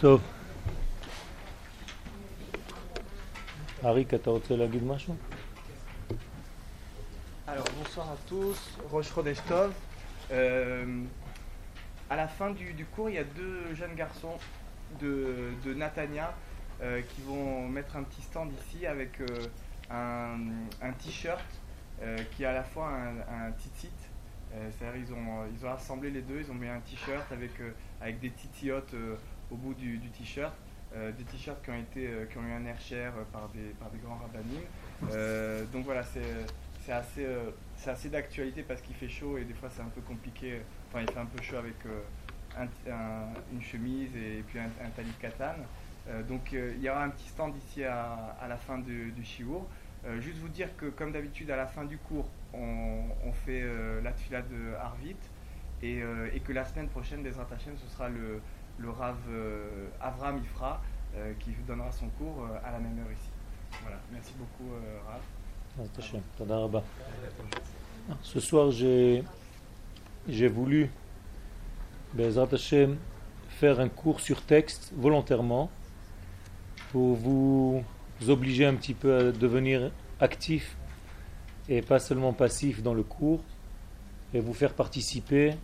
טוב. אריק, אתה רוצה להגיד משהו? Alors bonsoir à tous, Roche Chodesh Tov. Euh, à la fin du, du cours, il y a deux jeunes garçons de, de Natania euh, qui vont mettre un petit stand ici avec euh, un, un t-shirt euh, qui est à la fois un, un titit. Euh, C'est-à-dire ils ont, ils ont assemblé les deux, ils ont mis un t-shirt avec, euh, avec des titiotes euh, au bout du, du t-shirt. Euh, des t-shirts qui ont été euh, qui ont eu un air cher par des par des grands rabbinim. Euh, donc voilà, c'est c'est assez euh, assez d'actualité parce qu'il fait chaud et des fois c'est un peu compliqué. Enfin, il fait un peu chaud avec euh, un- un- une chemise et puis un, un talit katane. Euh, donc il y aura un petit stand ici à, à la fin du, du shiur. Juste vous dire que comme d'habitude à la fin du cours, on, on fait la tfila de Arvit et, euh, et que la semaine prochaine des Hashem, ce sera le, Rav euh, Avram Ifra euh, qui donnera son cours euh, à la même heure ici. Voilà, merci beaucoup Rav. Bezrat rabba. Ce soir, j'ai voulu, Bezrat faire un cours sur texte volontairement pour vous obliger un petit peu à devenir actif et pas seulement passif dans le cours et vous faire participer.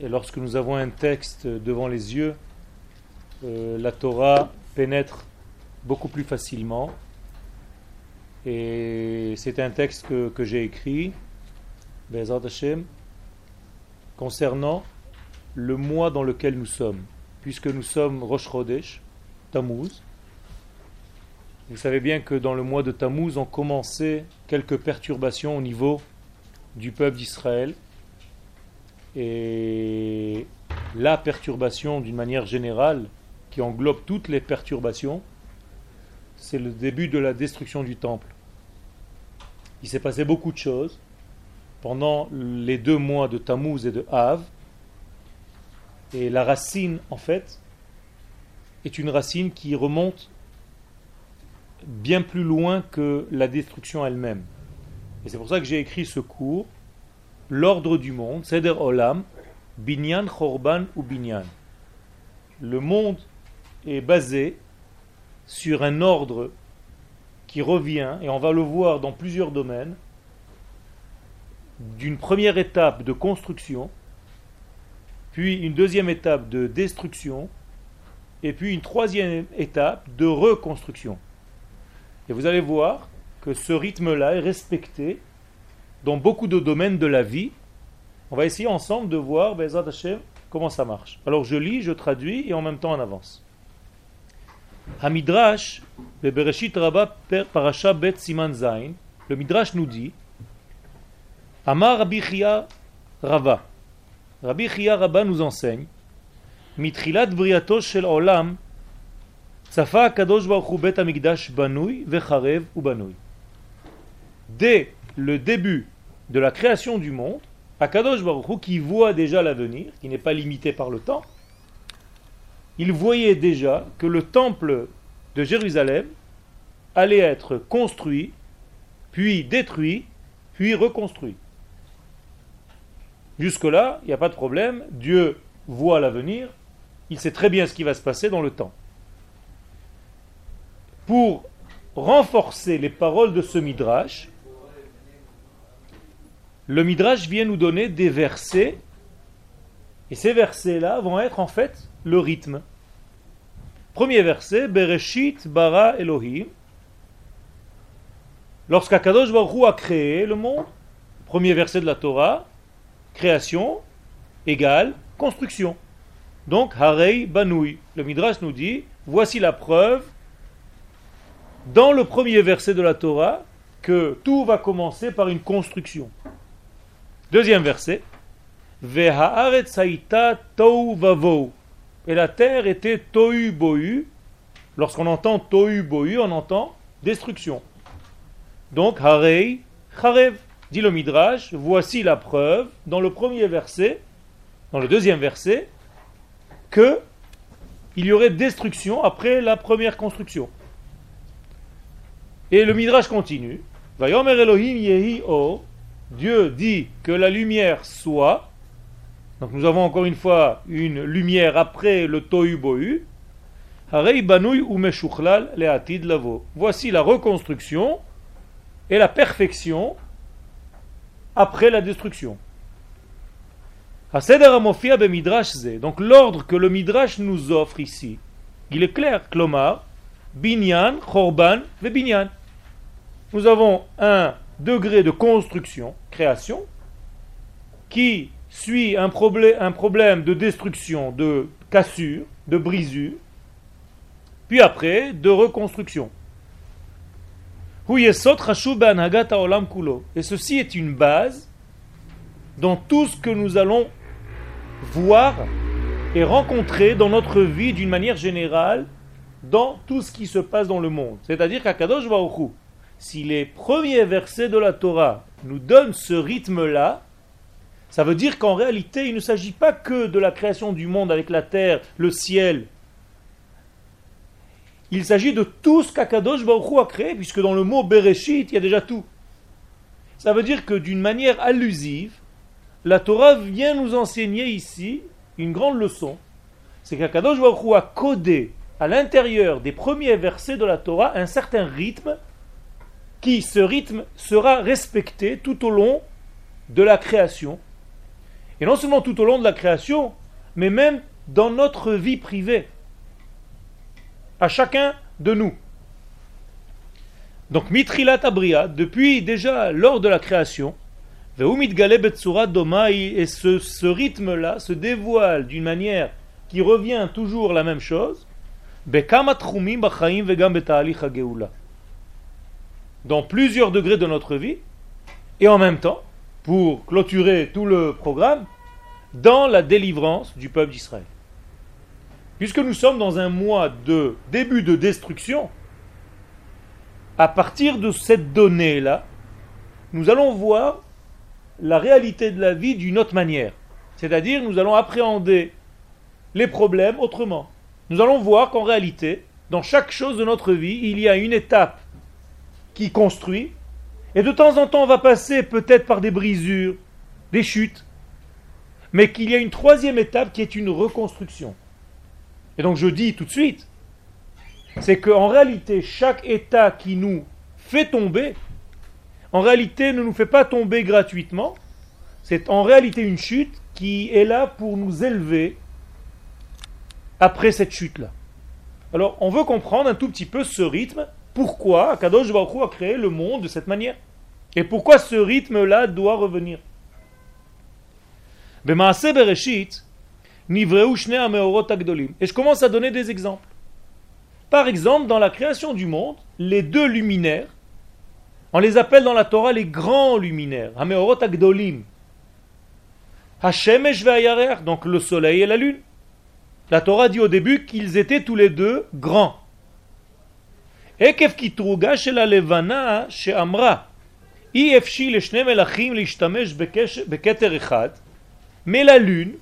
Et lorsque nous avons un texte devant les yeux, euh, la Torah pénètre beaucoup plus facilement. Et c'est un texte que, que j'ai écrit, Bezrat Hashem, concernant le mois dans lequel nous sommes. Puisque nous sommes Rosh Chodesh, Tammuz. Vous savez bien que dans le mois de Tammuz ont commencé quelques perturbations au niveau du peuple d'Israël. Et la perturbation d'une manière générale, qui englobe toutes les perturbations, c'est le début de la destruction du temple. Il s'est passé beaucoup de choses pendant les deux mois de Tammuz et de Av. Et la racine, en fait, est une racine qui remonte bien plus loin que la destruction elle-même. Et c'est pour ça que j'ai écrit ce cours, L'ordre du monde, Seder Olam, Binyan, Chorban ou Binyan. Le monde est basé sur un ordre qui revient, et on va le voir dans plusieurs domaines, d'une première étape de construction, puis une deuxième étape de destruction, et puis une troisième étape de reconstruction. Et vous allez voir que ce rythme-là est respecté dans beaucoup de domaines de la vie. On va essayer ensemble de voir, Bezrat Hashem, comment ça marche. Alors je lis, je traduis, et en même temps on avance. Hamidrash, le Rabba per Parasha Bet Siman Zain, le Midrash nous dit Amar Rabbi Chia Rava. Rabbi Chia Rabba nous enseigne Mitrilat Briato Shel Olam Tzafa Kadosh Baruch Bet Amigdash Banui Vecharev ou Banui. Dès le début de la création du monde, Akadosh Baruch Hu, qui voit déjà l'avenir, qui n'est pas limité par le temps, il voyait déjà que le temple de Jérusalem allait être construit, puis détruit, puis reconstruit. Jusque-là, il n'y a pas de problème, Dieu voit l'avenir, il sait très bien ce qui va se passer dans le temps. Pour renforcer les paroles de ce Midrash, le Midrash vient nous donner des versets, et ces versets-là vont être en fait le rythme. Premier verset, Bereshit bara Elohim. Lorsqu'Akadosh Baruch a créé le monde, premier verset de la Torah, création égale construction. Donc, Harei Banui. Le Midrash nous dit, voici la preuve, dans le premier verset de la Torah, que tout va commencer par une construction. Deuxième verset. Et la terre était tohu bohu. Lorsqu'on entend tohu bohu, on entend destruction. Donc, harei charev, dit le Midrash, voici la preuve dans le premier verset, dans le deuxième verset, que il y aurait destruction après la première construction. Et le Midrash continue. Dieu dit que la lumière soit. Donc nous avons encore une fois une lumière après le tohu bohu. Voici la reconstruction et la perfection après la destruction. Donc l'ordre que le Midrash nous offre ici, il est clair. Binyan, chorban, binyan. Nous avons un degré de construction, création, qui suit un, problème, de destruction, de cassure, de brisure, puis après de reconstruction. Et ceci est une base dans tout ce que nous allons voir et rencontrer dans notre vie d'une manière générale dans tout ce qui se passe dans le monde. C'est-à-dire qu'Akadosh Baruch si les premiers versets de la Torah nous donnent ce rythme-là, ça veut dire qu'en réalité, il ne s'agit pas que de la création du monde avec la terre, le ciel. Il s'agit de tout ce qu'Akadosh Baruch a créé, puisque dans le mot Bereshit, il y a déjà tout. Ça veut dire que d'une manière allusive, la Torah vient nous enseigner ici une grande leçon. C'est qu'Akadosh Baruch a codé à l'intérieur des premiers versets de la Torah un certain rythme qui, ce rythme, sera respecté tout au long de la création. Et non seulement tout au long de la création, mais même dans notre vie privée. À chacun de nous. Donc, Mitrilat Abria, depuis déjà lors de la création, et ce, ce rythme-là se dévoile d'une manière qui revient toujours la même chose, dans plusieurs degrés de notre vie, et en même temps, pour clôturer tout le programme, dans la délivrance du peuple d'Israël. Puisque nous sommes dans un mois de début de destruction, à partir de cette donnée-là, nous allons voir la réalité de la vie d'une autre manière. C'est-à-dire, nous allons appréhender les problèmes autrement. Nous allons voir qu'en réalité, dans chaque chose de notre vie, il y a une étape qui construit, et de temps en temps on va passer peut-être par des brisures, des chutes, mais qu'il y a une troisième étape qui est une reconstruction. Et donc je dis tout de suite, c'est qu'en réalité, chaque état qui nous fait tomber, en réalité ne nous fait pas tomber gratuitement, c'est en réalité une chute qui est là pour nous élever après cette chute-là. Alors on veut comprendre un tout petit peu ce rythme pourquoi Kadosh Baruch a créé le monde de cette manière? Et pourquoi ce rythme-là doit revenir? Et je commence à donner des exemples. Par exemple, dans la création du monde, les deux luminaires, on les appelle dans la Torah les grands luminaires, Ameorot Agdolim. Hashemesh donc le soleil et la lune. La Torah dit au début qu'ils étaient tous les deux grands. Mais la lune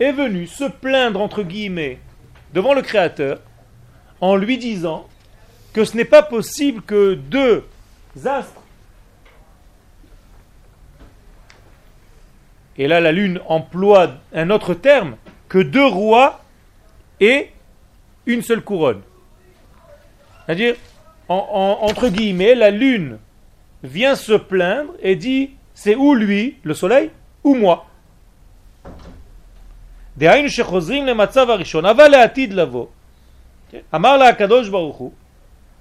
est venue se plaindre entre guillemets devant le Créateur en lui disant que ce n'est pas possible que deux astres et là la lune emploie un autre terme, que deux rois et une seule couronne. C'est-à-dire, entre guillemets, la lune vient se plaindre et dit c'est ou lui, le soleil, ou moi. דהיינו שחוזרים למצב הראשון, אבל לעתיד לבוא, אמר לה הקדוש ברוך הוא,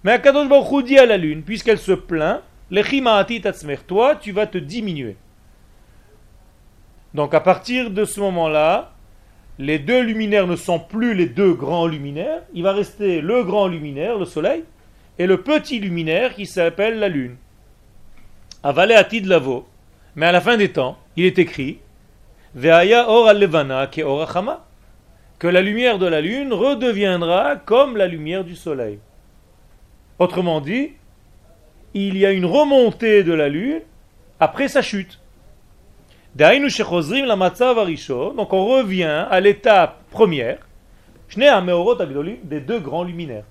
mais הקדוש ברוך הוא dit à la lune, puisqu'elle se plaint, לכי מעטית עצמך, toi tu vas te diminuer. Donc à partir de ce moment-là, les deux luminaires ne sont plus les deux grands luminaires, il va rester le grand luminaire, le soleil, et le petit luminaire qui s'appelle la lune. Avalé atid lavo. Mais à la fin des temps, il est écrit Veaya or al-levana ke orachama que la lumière de la lune redeviendra comme la lumière du soleil. Autrement dit, il y a une remontée de la lune après sa chute. Donc on revient à l'étape première, des deux grands luminaires.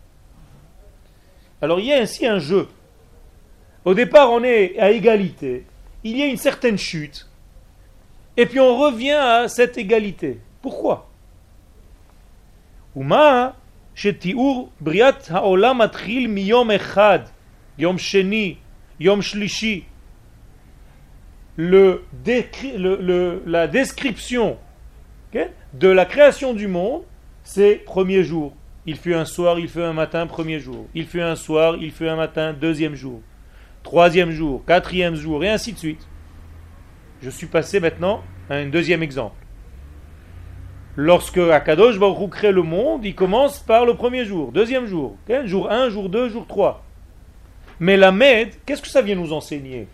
Alors il y a ainsi un jeu. Au départ, on est à égalité. Il y a une certaine chute. Et puis on revient à cette égalité. Pourquoi? Uma shetiur briat haolam atril miyom echad, yom sheni, yom shlishi. La description de la création du monde, c'est premier jour, il fut un soir, il fut un matin, premier jour. Il fut un soir, il fut un matin, deuxième jour. Troisième jour, quatrième jour, et ainsi de suite. Je suis passé maintenant à un deuxième exemple. Lorsque Akadosh Baruch crée le monde, il commence par le premier jour, deuxième jour, jour 1, jour 2, jour 3. Mais la Med, qu'est-ce que ça vient nous enseigner?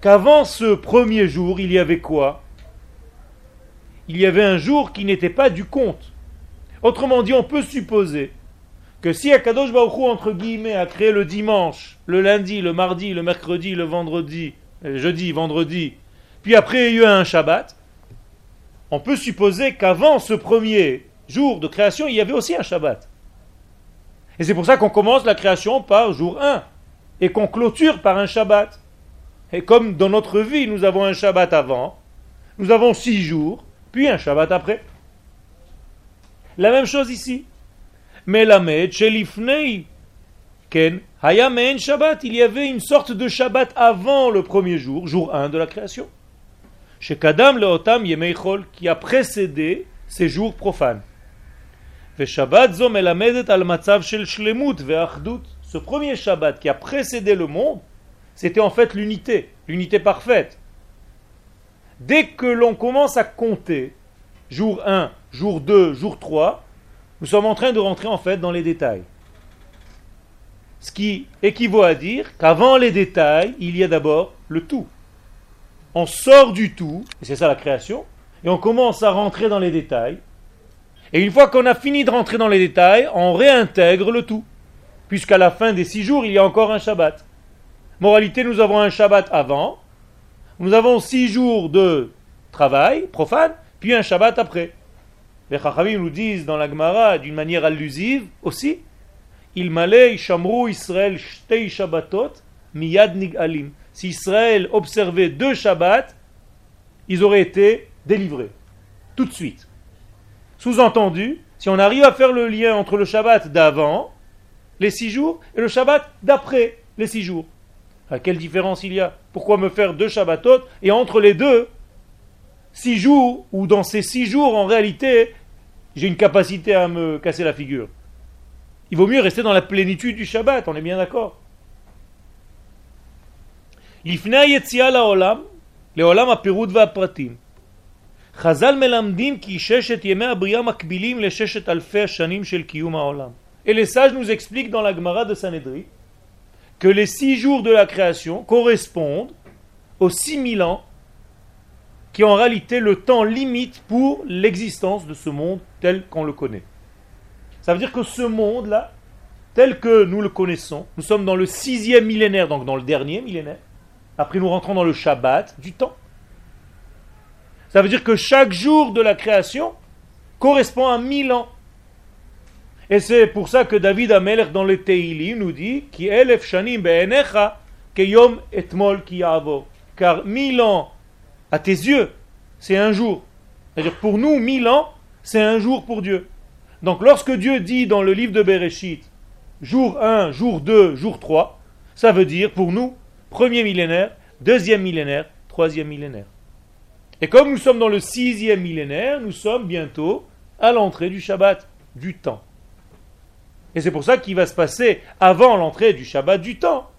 Qu'avant ce premier jour, il y avait quoi? Il y avait un jour qui n'était pas du compte. Autrement dit, on peut supposer que si Akadosh Baruch entre guillemets, a créé le dimanche, le lundi, le mardi, le mercredi, le vendredi, le jeudi, vendredi, puis après il y a eu un Shabbat, on peut supposer qu'avant ce premier jour de création, il y avait aussi un Shabbat. Et c'est pour ça qu'on commence la création par jour 1 et qu'on clôture par un Shabbat. Et comme dans notre vie, nous avons un Shabbat avant, nous avons six jours, puis un Shabbat après. La même chose ici. La Shelifnei, Ken, Hayamen Shabbat, il y avait une sorte de Shabbat avant le premier jour, jour 1 de la création chez Kadam Leotam Yemeichol, qui a précédé ces jours profanes. Ce premier Shabbat qui a précédé le monde, c'était en fait l'unité, l'unité parfaite. Dès que l'on commence à compter, jour 1, jour 2, jour 3, nous sommes en train de rentrer en fait dans les détails. Ce qui équivaut à dire qu'avant les détails, il y a d'abord le tout on sort du tout, et c'est ça la création, et on commence à rentrer dans les détails. Et une fois qu'on a fini de rentrer dans les détails, on réintègre le tout. Puisqu'à la fin des six jours, il y a encore un Shabbat. Moralité, nous avons un Shabbat avant, nous avons six jours de travail profane, puis un Shabbat après. Les Chachamim nous disent dans la Gemara d'une manière allusive aussi, il malay shamru Israël shtei Shabbatot miyad alim si Israël observait deux Shabbats, ils auraient été délivrés. Tout de suite. Sous-entendu, si on arrive à faire le lien entre le Shabbat d'avant, les six jours, et le Shabbat d'après, les six jours. À quelle différence il y a? Pourquoi me faire deux Shabbatot et entre les deux, six jours, ou dans ces six jours, en réalité, j'ai une capacité à me casser la figure Il vaut mieux rester dans la plénitude du Shabbat, on est bien d'accord לפני היציאה לעולם, לעולם הפירוט והפרטים, חז"ל מלמדים כי ששת ימי הבריאה מקבילים לששת אלפי השנים של קיום העולם. Et les sages nous expliquent dans la Gemara de Sanhedrin que les six jours de la création correspondent aux six mille ans qui est en réalité le temps limite pour l'existence de ce monde tel qu'on le connaît. Ça veut dire que ce monde-là, tel que nous le connaissons, nous sommes dans le sixième millénaire, donc dans le dernier millénaire, après, nous rentrons dans le Shabbat du temps. Ça veut dire que chaque jour de la création correspond à mille ans. Et c'est pour ça que David Amelech dans le Teilim nous dit Ki elef shanim be'enecha etmol ki Car mille ans à tes yeux, c'est un jour. C'est-à-dire pour nous, mille ans, c'est un jour pour Dieu. Donc lorsque Dieu dit dans le livre de Bereshit, jour 1, jour 2, jour 3, ça veut dire pour nous Premier millénaire, deuxième millénaire, troisième millénaire. Et comme nous sommes dans le sixième millénaire, nous sommes bientôt à l'entrée du Shabbat, du temps. Et c'est pour ça qu'il va se passer, avant l'entrée du Shabbat du temps,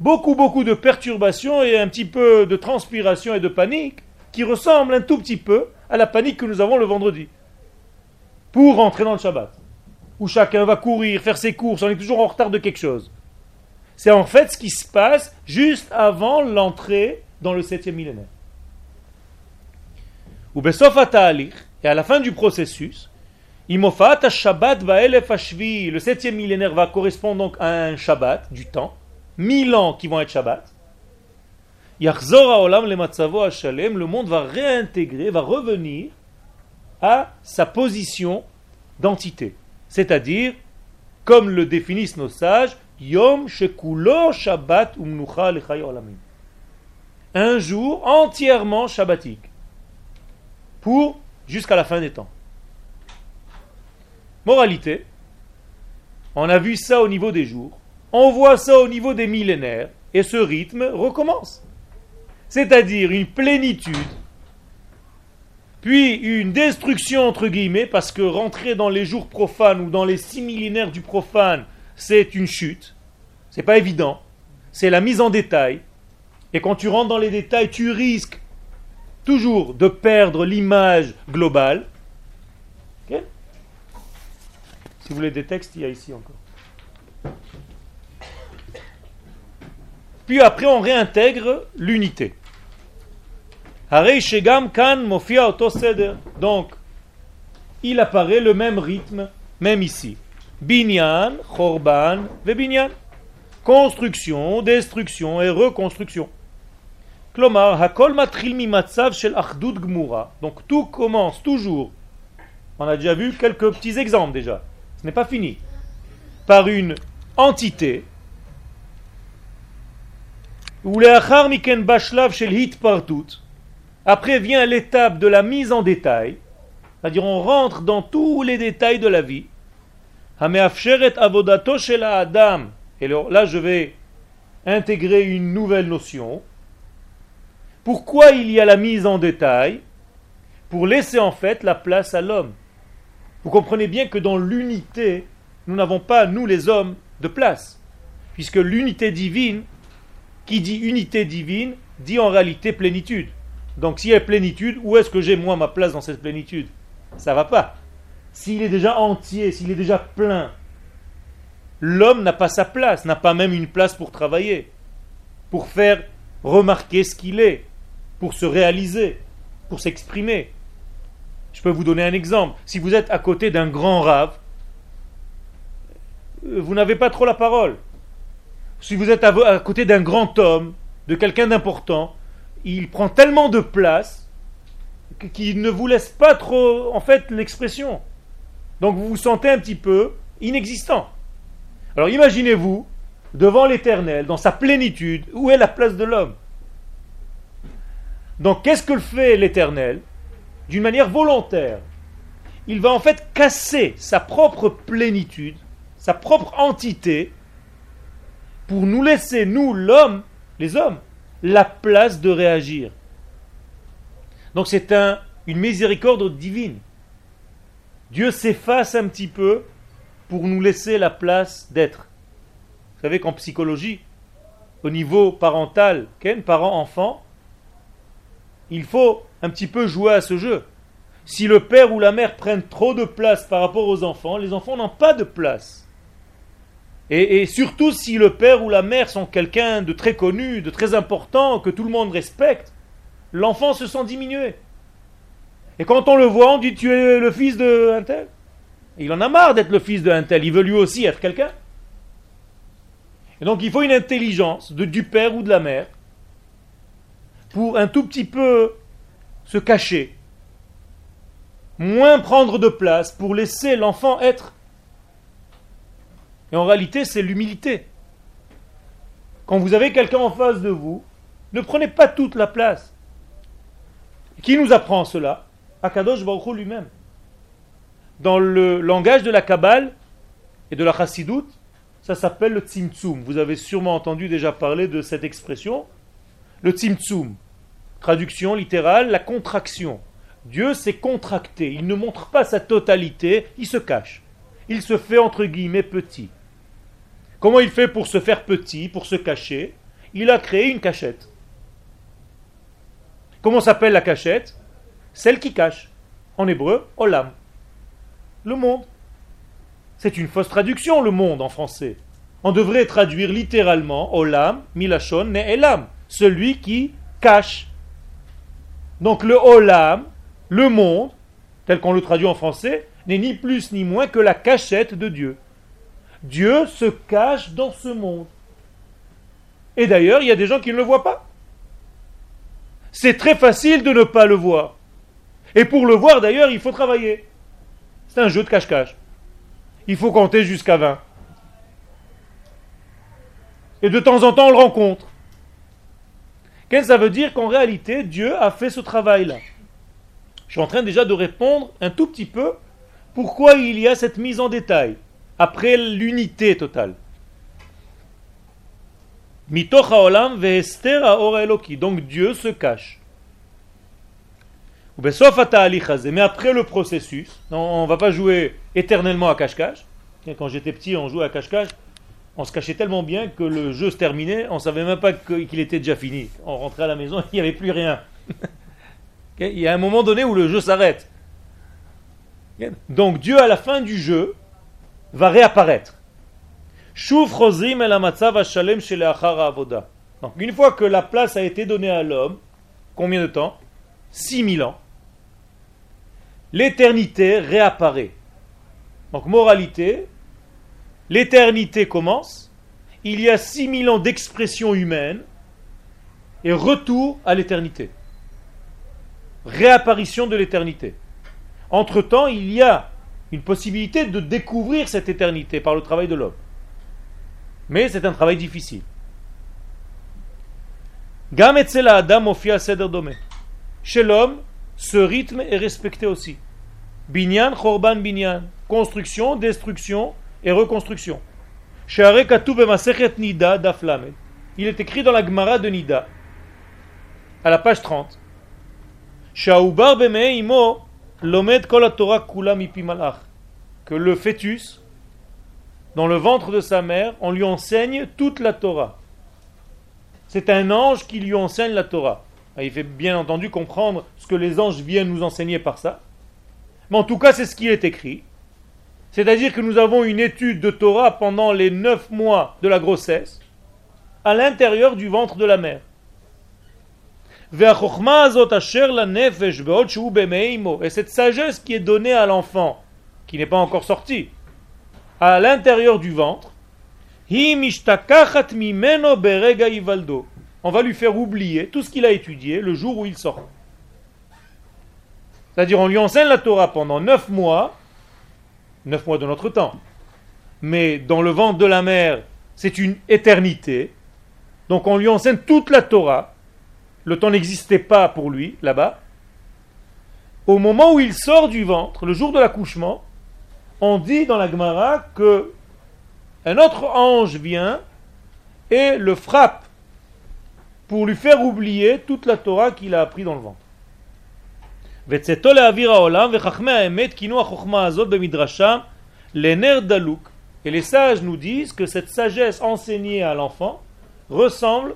beaucoup, beaucoup de perturbations et un petit peu de transpiration et de panique qui ressemblent un tout petit peu à la panique que nous avons le vendredi. Pour rentrer dans le Shabbat. Où chacun va courir, faire ses courses, on est toujours en retard de quelque chose. C'est en fait ce qui se passe juste avant l'entrée dans le septième millénaire. Ou et à la fin du processus, Shabbat le septième millénaire va correspondre donc à un Shabbat du temps, mille ans qui vont être Shabbat. le monde va réintégrer, va revenir à sa position d'entité. C'est-à-dire, comme le définissent nos sages, Yom Shekulo Shabbat Umnucha Olamim. Un jour entièrement shabbatique. Pour jusqu'à la fin des temps. Moralité, on a vu ça au niveau des jours, on voit ça au niveau des millénaires, et ce rythme recommence. C'est-à-dire une plénitude, puis une destruction entre guillemets, parce que rentrer dans les jours profanes ou dans les six millénaires du profane, c'est une chute. C'est pas évident. C'est la mise en détail. Et quand tu rentres dans les détails, tu risques toujours de perdre l'image globale. Si vous voulez des textes, il y a ici encore. Puis après, on réintègre l'unité. Donc, il apparaît le même rythme, même ici. Binyan, Chorban, Vebinyan. Construction, destruction et reconstruction. Donc tout commence toujours. On a déjà vu quelques petits exemples déjà. Ce n'est pas fini. Par une entité. Après vient l'étape de la mise en détail. C'est-à-dire on rentre dans tous les détails de la vie. Et là je vais intégrer une nouvelle notion pourquoi il y a la mise en détail? Pour laisser en fait la place à l'homme. Vous comprenez bien que dans l'unité, nous n'avons pas, nous les hommes, de place. Puisque l'unité divine, qui dit unité divine, dit en réalité plénitude. Donc s'il y a plénitude, où est-ce que j'ai moi ma place dans cette plénitude? Ça va pas. S'il est déjà entier, s'il est déjà plein, l'homme n'a pas sa place, n'a pas même une place pour travailler, pour faire remarquer ce qu'il est pour se réaliser, pour s'exprimer. Je peux vous donner un exemple. Si vous êtes à côté d'un grand rave, vous n'avez pas trop la parole. Si vous êtes à côté d'un grand homme, de quelqu'un d'important, il prend tellement de place qu'il ne vous laisse pas trop, en fait, l'expression. Donc vous vous sentez un petit peu inexistant. Alors imaginez-vous, devant l'éternel, dans sa plénitude, où est la place de l'homme? Donc qu'est-ce que fait l'Éternel? D'une manière volontaire. Il va en fait casser sa propre plénitude, sa propre entité, pour nous laisser, nous, l'homme, les hommes, la place de réagir. Donc c'est un, une miséricorde divine. Dieu s'efface un petit peu pour nous laisser la place d'être. Vous savez qu'en psychologie, au niveau parental, parent-enfant, il faut un petit peu jouer à ce jeu. Si le père ou la mère prennent trop de place par rapport aux enfants, les enfants n'ont pas de place. Et, surtout si le père ou la mère sont quelqu'un de très connu, de très important, que tout le monde respecte, l'enfant se sent diminué. Et quand on le voit, on dit tu es le fils de un tel. il en a marre d'être le fils de tel, il veut lui aussi être quelqu'un. Et donc il faut une intelligence de, du père ou de la mère pour un tout petit peu se cacher, moins prendre de place pour laisser l'enfant être. Et en réalité, c'est l'humilité. Quand vous avez quelqu'un en face de vous, ne prenez pas toute la place. Qui nous apprend cela? Akadosh Baruch lui-même. Dans le langage de la Kabbale et de la Chassidoute, ça s'appelle le Tzimtzum. Vous avez sûrement entendu déjà parler de cette expression. Le Tzimtzum. Traduction littérale, la contraction. Dieu s'est contracté, il ne montre pas sa totalité, il se cache. Il se fait entre guillemets petit. Comment il fait pour se faire petit, pour se cacher? Il a créé une cachette. Comment s'appelle la cachette? Celle qui cache. En hébreu, olam. Le monde. C'est une fausse traduction, le monde, en français. On devrait traduire littéralement Olam, Milachon, Ne'elam, celui qui cache. Donc le Olam, le monde, tel qu'on le traduit en français, n'est ni plus ni moins que la cachette de Dieu. Dieu se cache dans ce monde. Et d'ailleurs, il y a des gens qui ne le voient pas. C'est très facile de ne pas le voir. Et pour le voir, d'ailleurs, il faut travailler. C'est un jeu de cache-cache. Il faut compter jusqu'à 20. Et de temps en temps, on le rencontre. Qu'est-ce que ça veut dire qu'en réalité, Dieu a fait ce travail-là Je suis en train déjà de répondre un tout petit peu pourquoi il y a cette mise en détail après l'unité totale. Donc Dieu se cache. Mais après le processus, on ne va pas jouer éternellement à cache-cache. Quand j'étais petit, on jouait à cache-cache. On se cachait tellement bien que le jeu se terminait, on ne savait même pas qu'il était déjà fini. On rentrait à la maison, il n'y avait plus rien. Il y a un moment donné où le jeu s'arrête. Donc Dieu, à la fin du jeu, va réapparaître. Donc une fois que la place a été donnée à l'homme, combien de temps? 6000 ans. L'éternité réapparaît. Donc moralité, l'éternité commence, il y a 6000 ans d'expression humaine et retour à l'éternité. Réapparition de l'éternité. Entre-temps, il y a une possibilité de découvrir cette éternité par le travail de l'homme. Mais c'est un travail difficile. Chez l'homme, ce rythme est respecté aussi. Binyan, Chorban, Binyan. Construction, destruction et reconstruction. Il est écrit dans la Gemara de Nida, à la page 30. Que le fœtus dans le ventre de sa mère, on lui enseigne toute la Torah. C'est un ange qui lui enseigne la Torah. Ah, il fait bien entendu comprendre ce que les anges viennent nous enseigner par ça. Mais en tout cas, c'est ce qui est écrit. C'est-à-dire que nous avons une étude de Torah pendant les neuf mois de la grossesse, à l'intérieur du ventre de la mère. Et cette sagesse qui est donnée à l'enfant, qui n'est pas encore sorti, à l'intérieur du ventre, on va lui faire oublier tout ce qu'il a étudié le jour où il sort. C'est-à-dire, on lui enseigne la Torah pendant neuf mois, neuf mois de notre temps. Mais dans le ventre de la mère, c'est une éternité. Donc on lui enseigne toute la Torah. Le temps n'existait pas pour lui là-bas. Au moment où il sort du ventre, le jour de l'accouchement, on dit dans la Gemara que un autre ange vient et le frappe pour lui faire oublier toute la Torah qu'il a appris dans le ventre. Et les sages nous disent que cette sagesse enseignée à l'enfant ressemble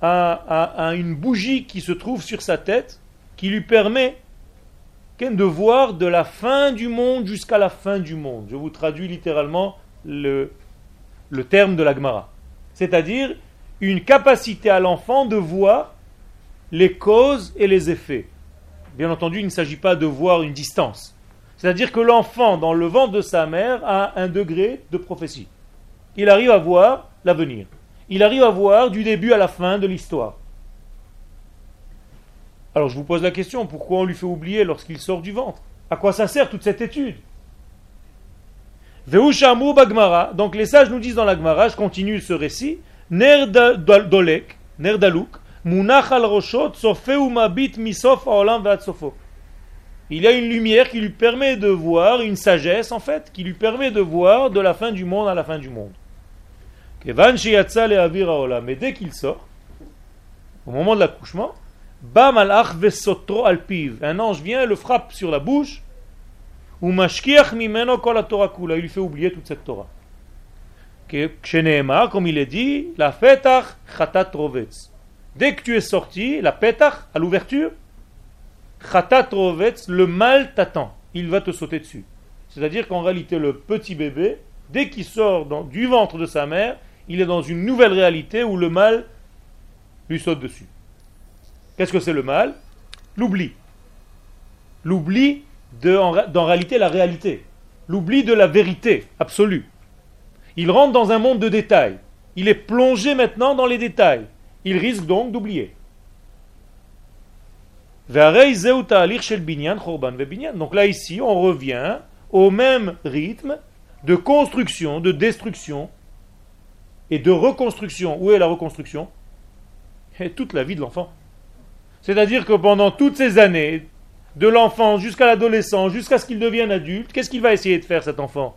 à, une bougie qui se trouve sur sa tête, qui lui permet de voir de la fin du monde jusqu'à la fin du monde. Je vous traduis littéralement le, le terme de l'Agmara. C'est-à-dire une capacité à l'enfant de voir les causes et les effets. Bien entendu, il ne s'agit pas de voir une distance. C'est-à-dire que l'enfant, dans le ventre de sa mère, a un degré de prophétie. Il arrive à voir l'avenir. Il arrive à voir du début à la fin de l'histoire. Alors je vous pose la question, pourquoi on lui fait oublier lorsqu'il sort du ventre? À quoi ça sert toute cette étude? Bagmara, donc les sages nous disent dans la Gemara, je continue ce récit, Ner dolek, munach al roshot, misof aolam sofo. Il y a une lumière qui lui permet de voir, une sagesse en fait, qui lui permet de voir de la fin du monde à la fin du monde. Mais dès qu'il sort, au moment de l'accouchement, un ange vient, le frappe sur la bouche, ou mimeno kol il lui fait oublier toute cette Torah comme il est dit, la petach chatat rovetz. Dès que tu es sorti, la petach, à l'ouverture, chatat rovetz, le mal t'attend. Il va te sauter dessus. C'est-à-dire qu'en réalité, le petit bébé Dès qu'il sort du ventre de sa mère, il est dans une nouvelle réalité où le mal lui saute dessus. Qu'est-ce que c'est le mal? L'oubli. L'oubli de, en réalité, la réalité. L'oubli de la vérité absolue. Il rentre dans un monde de détails. Il est plongé maintenant dans les détails. Il risque donc d'oublier. Donc là, ici, on revient au même rythme de construction, de destruction et de reconstruction. Où est la reconstruction? Et toute la vie de l'enfant. C'est-à-dire que pendant toutes ces années, de l'enfant jusqu'à l'adolescent, jusqu'à ce qu'il devienne adulte, qu'est-ce qu'il va essayer de faire cet enfant?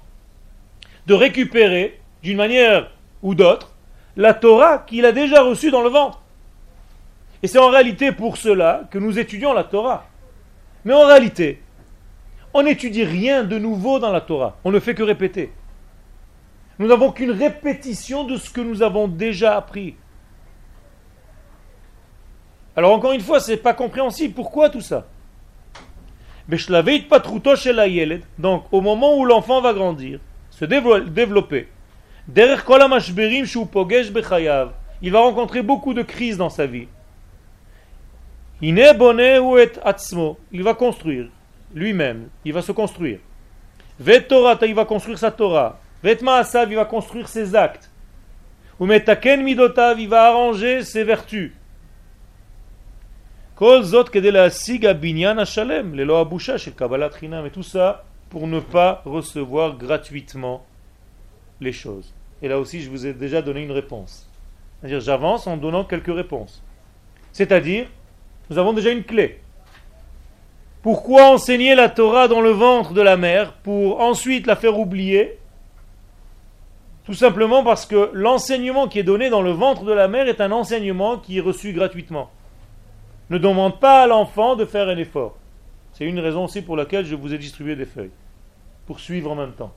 De récupérer, d'une manière ou d'autre, la Torah qu'il a déjà reçue dans le ventre. Et c'est en réalité pour cela que nous étudions la Torah. Mais en réalité, on n'étudie rien de nouveau dans la Torah. On ne fait que répéter. Nous n'avons qu'une répétition de ce que nous avons déjà appris. Alors encore une fois, ce n'est pas compréhensible. Pourquoi tout ça? Donc au moment où l'enfant va grandir, se développer, il va rencontrer beaucoup de crises dans sa vie. Il va construire lui-même, il va se construire. Il va construire sa Torah. Vetmaasav, il va construire ses actes. Umetaken midotav, il va arranger ses vertus. Kol zot binyan hashalem, lelo abusha shel kabbalat chinam. Et tout ça pour ne pas recevoir gratuitement les choses. Et là aussi, je vous ai déjà donné une réponse. J'avance en donnant quelques réponses. C'est-à-dire, nous avons déjà une clé. Pourquoi enseigner la Torah dans le ventre de la mère pour ensuite la faire oublier Tout simplement parce que l'enseignement qui est donné dans le ventre de la mère est un enseignement qui est reçu gratuitement. Ne demande pas à l'enfant de faire un effort. C'est une raison aussi pour laquelle je vous ai distribué des feuilles. Pour suivre en même temps.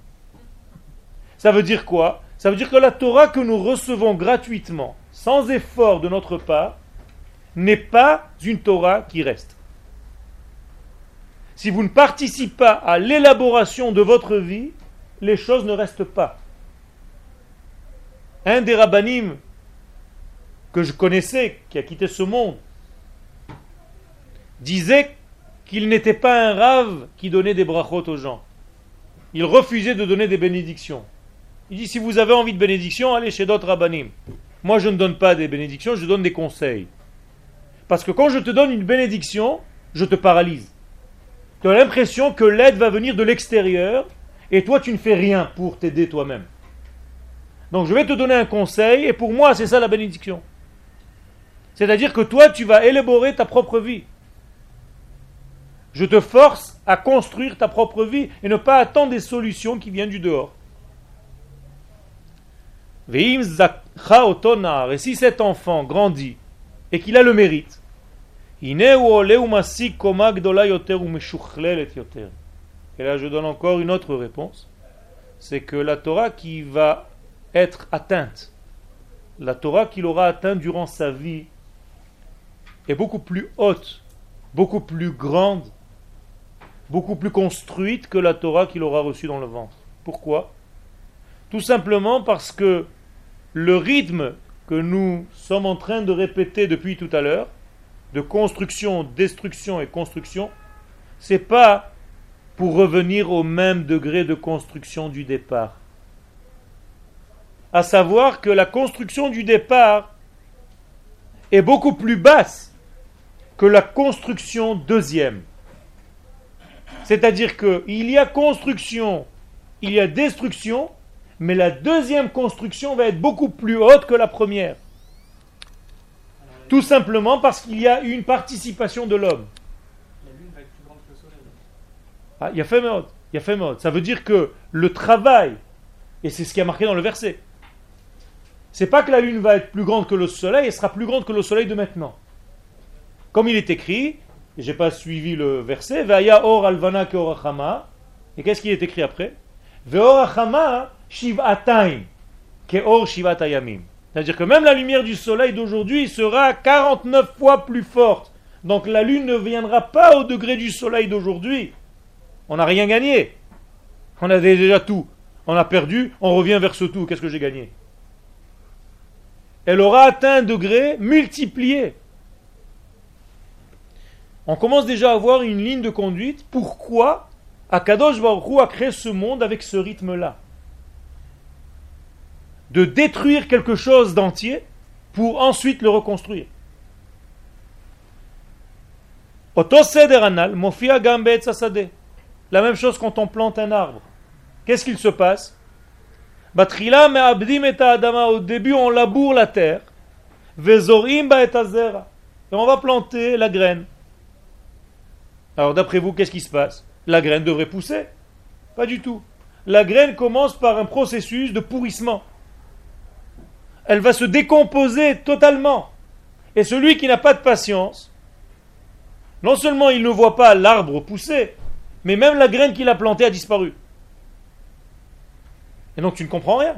Ça veut dire quoi? Ça veut dire que la Torah que nous recevons gratuitement, sans effort de notre part, n'est pas une Torah qui reste. Si vous ne participez pas à l'élaboration de votre vie, les choses ne restent pas. Un des rabbinim que je connaissais, qui a quitté ce monde, disait qu'il n'était pas un rave qui donnait des brachot aux gens. Il refusait de donner des bénédictions. Il dit si vous avez envie de bénédictions, allez chez d'autres rabbinim. Moi, je ne donne pas des bénédictions, je donne des conseils. Parce que quand je te donne une bénédiction, je te paralyse. Tu as l'impression que l'aide va venir de l'extérieur et toi tu ne fais rien pour t'aider toi-même. Donc je vais te donner un conseil et pour moi c'est ça la bénédiction. C'est-à-dire que toi tu vas élaborer ta propre vie. Je te force à construire ta propre vie et ne pas attendre des solutions qui viennent du dehors. Et si cet enfant grandit et qu'il a le mérite. Et là, je donne encore une autre réponse. C'est que la Torah qui va être atteinte, la Torah qu'il aura atteinte durant sa vie, est beaucoup plus haute, beaucoup plus grande, beaucoup plus construite que la Torah qu'il aura reçue dans le ventre. Pourquoi? Tout simplement parce que le rythme que nous sommes en train de répéter depuis tout à l'heure, de construction, destruction et construction, c'est pas pour revenir au même degré de construction du départ. À savoir que la construction du départ est beaucoup plus basse que la construction deuxième. C'est-à-dire qu'il y a construction, il y a destruction, mais la deuxième construction va être beaucoup plus haute que la première. Tout simplement parce qu'il y a une participation de l'homme. La lune va être plus grande que le. Ah, il y a fait. Il y a fait mode. Ça veut dire que le travail, et c'est ce qui a marqué dans le verset, c'est pas que la lune va être plus grande que le soleil, elle sera plus grande que le soleil de maintenant. Comme il est écrit, et j'ai pas suivi le verset, or alvana et qu'est-ce qui est écrit après? Veorachama c'est-à-dire que même la lumière du soleil d'aujourd'hui sera 49 fois plus forte. Donc la lune ne viendra pas au degré du soleil d'aujourd'hui. On n'a rien gagné. On a déjà tout. On a perdu, on revient vers ce tout. Qu'est-ce que j'ai gagné? Elle aura atteint un degré multiplié. On commence déjà à avoir une ligne de conduite. Pourquoi Akadosh Baruch a créé ce monde avec ce rythme-là? De détruire quelque chose d'entier pour ensuite le reconstruire. La même chose quand on plante un arbre. Qu'est-ce qu'il se passe? Au début, on laboure la terre. Et on va planter la graine. Alors d'après vous, qu'est-ce qui se passe? La graine devrait pousser Pas du tout. La graine commence par un processus de pourrissement. Elle va se décomposer totalement. Et celui qui n'a pas de patience, non seulement il ne voit pas l'arbre pousser, mais même la graine qu'il a plantée a disparu. Et donc tu ne comprends rien.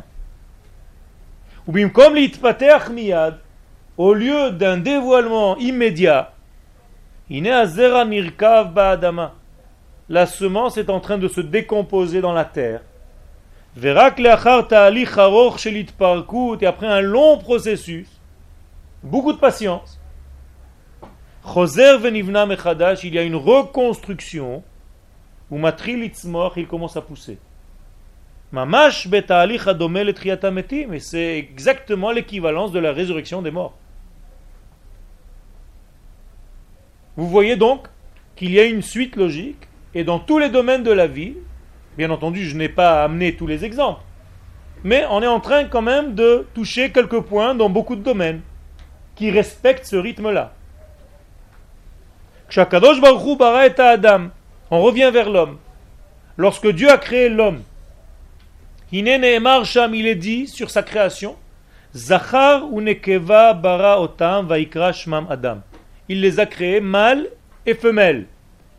Ou bien comme au lieu d'un dévoilement immédiat, la semence est en train de se décomposer dans la terre. Et après un long processus, beaucoup de patience, il y a une reconstruction où il commence à pousser. Mais c'est exactement l'équivalence de la résurrection des morts. Vous voyez donc qu'il y a une suite logique, et dans tous les domaines de la vie, bien entendu, je n'ai pas amené tous les exemples, mais on est en train quand même de toucher quelques points dans beaucoup de domaines qui respectent ce rythme-là. On revient vers l'homme. Lorsque Dieu a créé l'homme, il est dit sur sa création, Zachar bara otam vaikra Adam il les a créés mâles et femelles.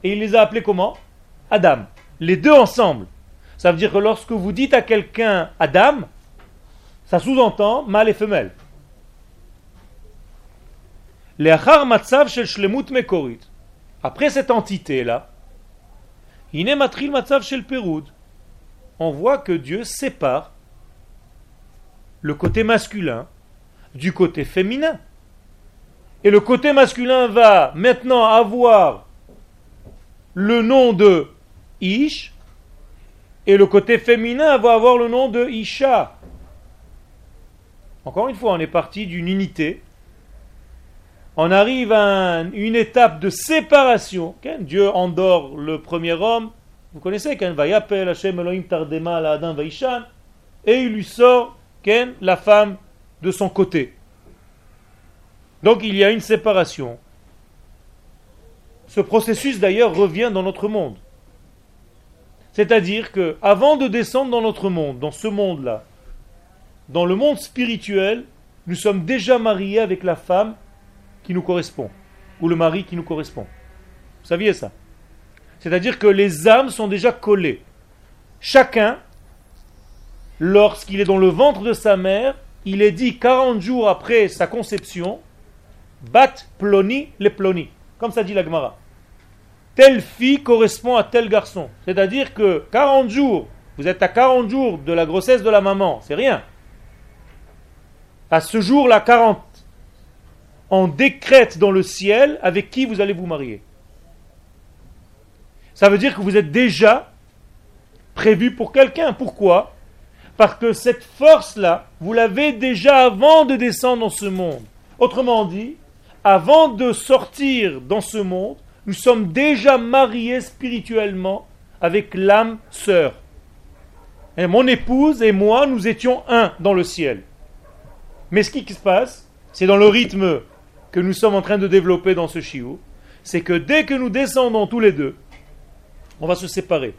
Et il les a appelés comment? Adam. Les deux ensemble. Ça veut dire que lorsque vous dites à quelqu'un Adam, ça sous-entend mâle et femelle. Après cette entité-là, on voit que Dieu sépare le côté masculin du côté féminin. Et le côté masculin va maintenant avoir le nom de Ish, et le côté féminin va avoir le nom de Isha. Encore une fois, on est parti d'une unité. On arrive à une étape de séparation. Dieu endort le premier homme. Vous connaissez Adam et il lui sort la femme de son côté. Donc il y a une séparation. Ce processus d'ailleurs revient dans notre monde. C'est-à-dire que avant de descendre dans notre monde, dans ce monde-là, dans le monde spirituel, nous sommes déjà mariés avec la femme qui nous correspond, ou le mari qui nous correspond. Vous saviez ça? C'est-à-dire que les âmes sont déjà collées. Chacun, lorsqu'il est dans le ventre de sa mère, il est dit 40 jours après sa conception, Bat ploni le ploni. Comme ça dit la Gemara. Telle fille correspond à tel garçon. C'est-à-dire que 40 jours, vous êtes à 40 jours de la grossesse de la maman, c'est rien. À ce jour-là, 40, on décrète dans le ciel avec qui vous allez vous marier. Ça veut dire que vous êtes déjà prévu pour quelqu'un. Pourquoi? Parce que cette force-là, vous l'avez déjà avant de descendre dans ce monde. Autrement dit, avant de sortir dans ce monde, nous sommes déjà mariés spirituellement avec l'âme sœur. Et mon épouse et moi, nous étions un dans le ciel. Mais ce qui se passe, c'est dans le rythme que nous sommes en train de développer dans ce chiot, c'est que dès que nous descendons tous les deux, on va se séparer.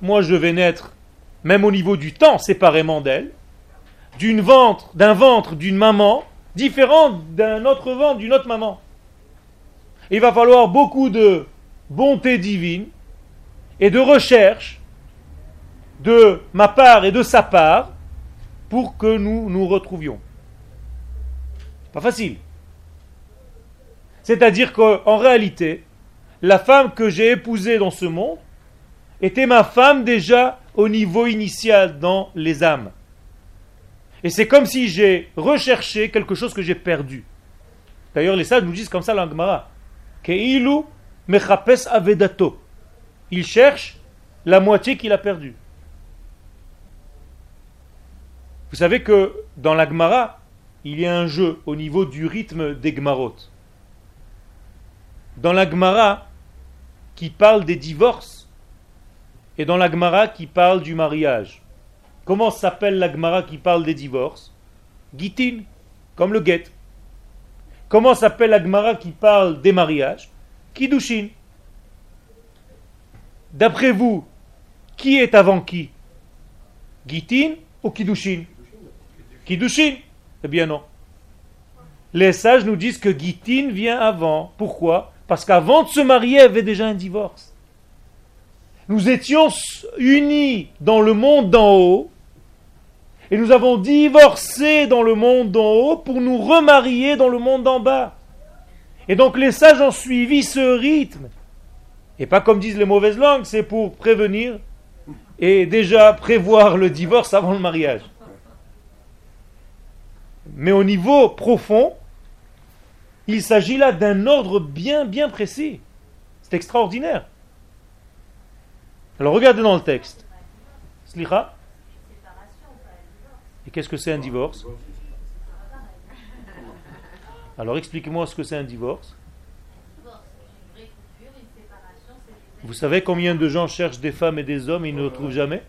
Moi, je vais naître, même au niveau du temps, séparément d'elle, d'une ventre, d'un ventre d'une maman, différente d'un autre ventre, d'une autre maman. Il va falloir beaucoup de bonté divine et de recherche de ma part et de sa part pour que nous nous retrouvions. Pas facile. C'est-à-dire qu'en réalité, la femme que j'ai épousée dans ce monde, était ma femme déjà au niveau initial dans les âmes. Et c'est comme si j'ai recherché quelque chose que j'ai perdu. D'ailleurs, les sages nous disent comme ça l'angmara. Keilu mechapes avedato. Il cherche la moitié qu'il a perdue. Vous savez que dans la Gemara, il y a un jeu au niveau du rythme des Gmarot. Dans la Gemara qui parle des divorces et dans la Gemara qui parle du mariage. Comment s'appelle la Gemara qui parle des divorces? Gitin, comme le get. Comment s'appelle la Gemara qui parle des mariages? Kiddushin. D'après vous, qui est avant qui? Gitin ou Kiddushin? Kiddushin Eh bien non. Les sages nous disent que Gitin vient avant. Pourquoi? Parce qu'avant de se marier, il y avait déjà un divorce. Nous étions unis dans le monde d'en haut et nous avons divorcé dans le monde d'en haut pour nous remarier dans le monde d'en bas. Et donc les sages ont suivi ce rythme. Et pas comme disent les mauvaises langues, c'est pour prévenir et déjà prévoir le divorce avant le mariage. Mais au niveau profond, il s'agit là d'un ordre bien bien précis. C'est extraordinaire. Alors regardez dans le texte. Slicha. Et qu'est-ce que c'est un divorce Alors expliquez-moi ce que c'est un divorce. Vous savez combien de gens cherchent des femmes et des hommes et ils ne le trouvent jamais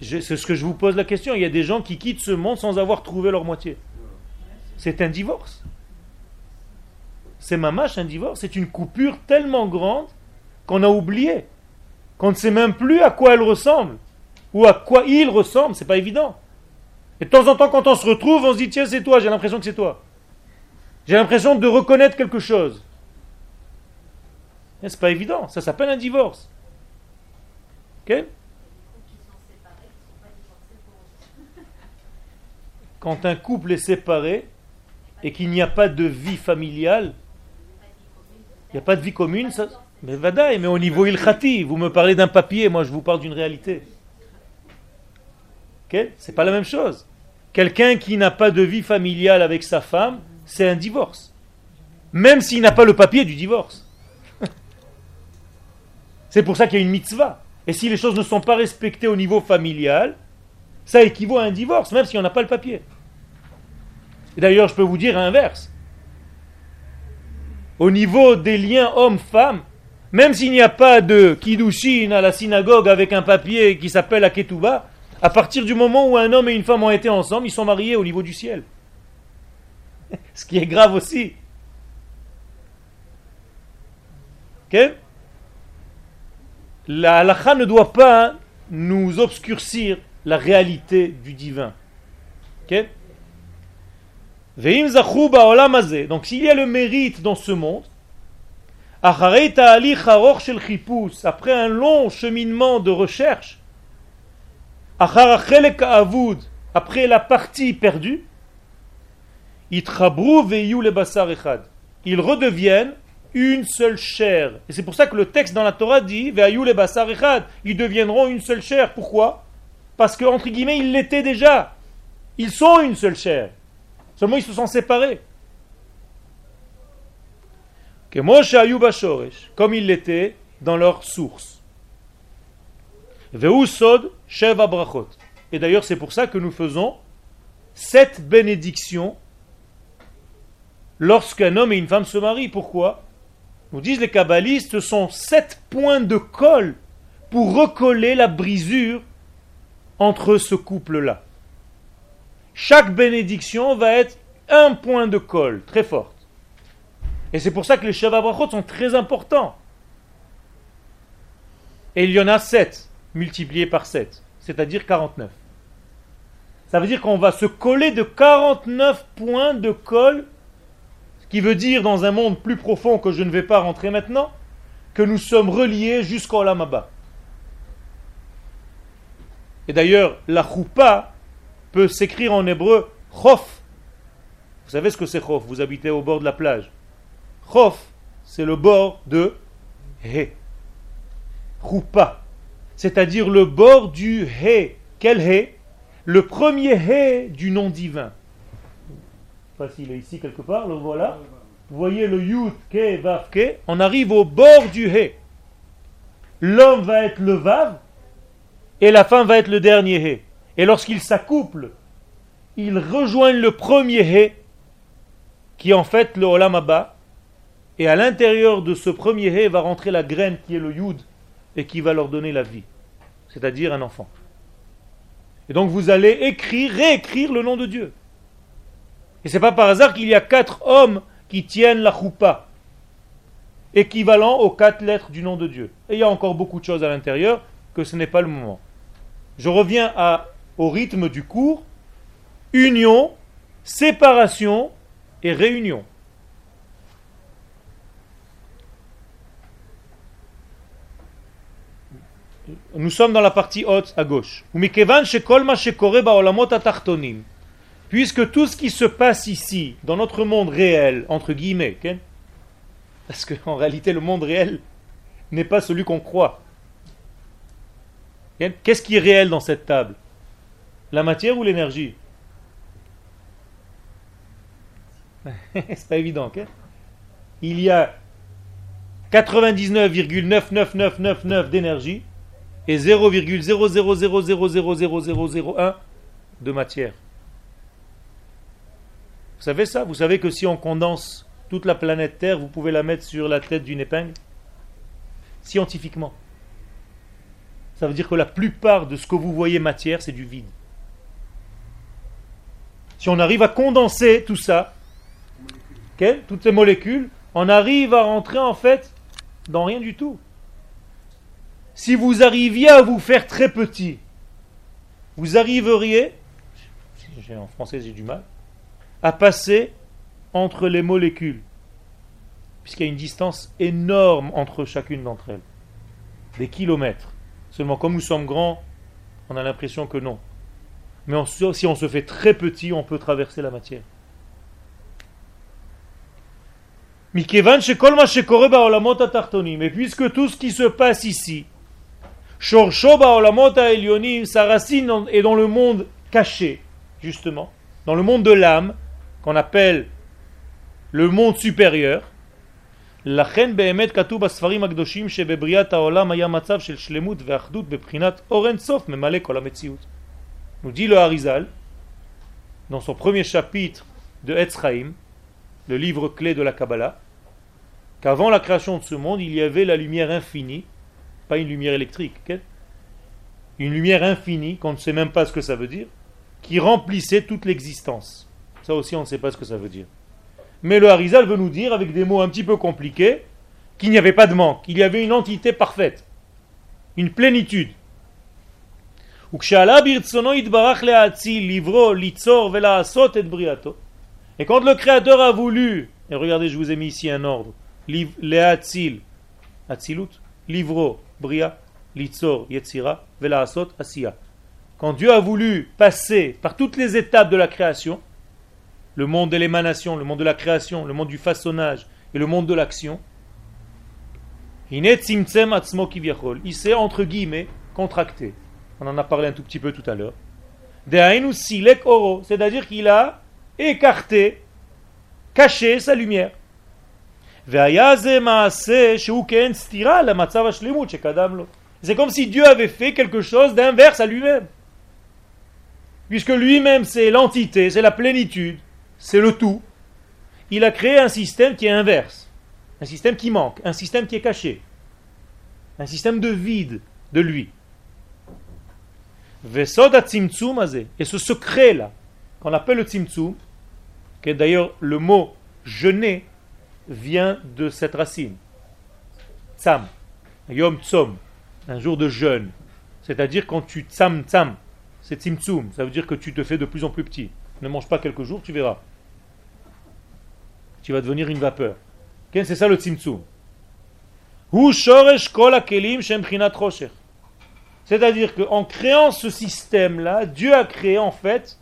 C'est ce que je vous pose la question. Il y a des gens qui quittent ce monde sans avoir trouvé leur moitié. C'est un divorce. C'est mamache un divorce. C'est une coupure tellement grande qu'on a oublié. Qu'on ne sait même plus à quoi elle ressemble. Ou à quoi il ressemble. C'est pas évident. Et de temps en temps, quand on se retrouve, on se dit tiens, c'est toi. J'ai l'impression que c'est toi. J'ai l'impression de reconnaître quelque chose. C'est pas évident. Ça s'appelle un divorce. Quand un couple est séparé et qu'il n'y a pas de vie familiale, il n'y a pas de vie commune, ça, mais vadaï, mais au niveau ilkhati, vous me parlez d'un papier, moi je vous parle d'une réalité. Ok? C'est pas la même chose. Quelqu'un qui n'a pas de vie familiale avec sa femme, c'est un divorce. Même s'il n'a pas le papier du divorce. c'est pour ça qu'il y a une mitzvah. Et si les choses ne sont pas respectées au niveau familial, ça équivaut à un divorce, même si on n'a pas le papier. D'ailleurs, je peux vous dire l'inverse. Au niveau des liens homme-femme, même s'il n'y a pas de kiddushin à la synagogue avec un papier qui s'appelle la ketouba, à partir du moment où un homme et une femme ont été ensemble, ils sont mariés au niveau du ciel. Ce qui est grave aussi. La halakha ne doit pas nous obscurcir la réalité du divin. Donc s'il y a le mérite dans ce monde, après un long cheminement de recherche, après la partie perdue, ils redeviennent une seule chair. Et c'est pour ça que le texte dans la Torah dit Ils deviendront une seule chair. Pourquoi? Parce que, entre guillemets, ils l'étaient déjà. Ils sont une seule chair. Seulement ils se sont séparés. Que Moshe comme il l'était dans leur source. Veusod Sheva Brachot. Et d'ailleurs, c'est pour ça que nous faisons sept bénédictions lorsqu'un homme et une femme se marient. Pourquoi? Nous disent les kabbalistes, ce sont sept points de colle pour recoller la brisure entre ce couple-là chaque bénédiction va être un point de colle très forte. Et c'est pour ça que les Brachot sont très importants. Et il y en a 7 multipliés par 7, c'est-à-dire 49. Ça veut dire qu'on va se coller de 49 points de colle, ce qui veut dire dans un monde plus profond que je ne vais pas rentrer maintenant, que nous sommes reliés jusqu'au Lamaba. Et d'ailleurs, la choupa peut s'écrire en hébreu chof. Vous savez ce que c'est chof Vous habitez au bord de la plage. Chof, c'est le bord de He. Roupa. C'est-à-dire le bord du He. Quel He? Le premier He du nom divin. Est ici quelque part, le voilà. Vous voyez le Yud, Ke, Vav, Ke. On arrive au bord du He. L'homme va être le Vav et la femme va être le dernier He. Et lorsqu'ils s'accouplent, ils rejoignent le premier He qui est en fait le Olam Abba. Et à l'intérieur de ce premier He va rentrer la graine qui est le Yud et qui va leur donner la vie, c'est-à-dire un enfant. Et donc vous allez écrire, réécrire le nom de Dieu. Et c'est pas par hasard qu'il y a quatre hommes qui tiennent la choupa, équivalent aux quatre lettres du nom de Dieu. Et il y a encore beaucoup de choses à l'intérieur que ce n'est pas le moment. Je reviens à, au rythme du cours. Union, séparation et réunion. Nous sommes dans la partie haute à gauche. Puisque tout ce qui se passe ici, dans notre monde réel, entre guillemets, parce qu'en réalité le monde réel n'est pas celui qu'on croit. Qu'est-ce qui est réel dans cette table? La matière ou l'énergie? C'est pas évident. Il y a 99,99999 d'énergie et 0,000000001 de matière. Vous savez ça? Vous savez que si on condense toute la planète Terre, vous pouvez la mettre sur la tête d'une épingle? Scientifiquement. Ça veut dire que la plupart de ce que vous voyez matière, c'est du vide. Si on arrive à condenser tout ça, toutes ces molécules, on arrive à rentrer en fait dans rien du tout. Si vous arriviez à vous faire très petit, vous arriveriez, en français j'ai du mal, à passer entre les molécules, puisqu'il y a une distance énorme entre chacune d'entre elles, des kilomètres. Seulement comme nous sommes grands, on a l'impression que non. Mais si on se fait très petit, on peut traverser la matière. Et puisque tout ce qui se passe ici, sa racine est dans le monde caché, justement, dans le monde de l'âme, qu'on appelle le monde supérieur. Nous dit le Harizal, dans son premier chapitre de Etzraim, le livre clé de la Kabbalah, qu'avant la création de ce monde, il y avait la lumière infinie, pas une lumière électrique, une lumière infinie, qu'on ne sait même pas ce que ça veut dire, qui remplissait toute l'existence. Ça aussi, on ne sait pas ce que ça veut dire. Mais le Harizal veut nous dire, avec des mots un petit peu compliqués, qu'il n'y avait pas de manque, il y avait une entité parfaite, une plénitude. Et quand le Créateur a voulu, et regardez, je vous ai mis ici un ordre, Leatzil, Atzilut, Livro, Bria, Litzor, Yetzira, Velaasot, Asiya. Quand Dieu a voulu passer par toutes les étapes de la création, le monde de l'émanation, le monde de la création, le monde du façonnage et le monde de l'action, il s'est entre guillemets contracté. On en a parlé un tout petit peu tout à l'heure. C'est-à-dire qu'il a écarté, caché sa lumière. C'est comme si Dieu avait fait quelque chose d'inverse à lui-même. Puisque lui-même c'est l'entité, c'est la plénitude, c'est le tout. Il a créé un système qui est inverse. Un système qui manque, un système qui est caché. Un système de vide de lui. Et ce secret-là, qu'on appelle le tzimtzum, qui est d'ailleurs le mot jeûner, vient de cette racine. Tsam. Yom Tsom. Un jour de jeûne. C'est-à-dire quand tu tsam tsam, c'est tzimtzum. Ça veut dire que tu te fais de plus en plus petit. Ne mange pas quelques jours, tu verras. Tu vas devenir une vapeur. C'est ça le tzimtzum. C'est-à-dire qu'en créant ce système-là, Dieu a créé en fait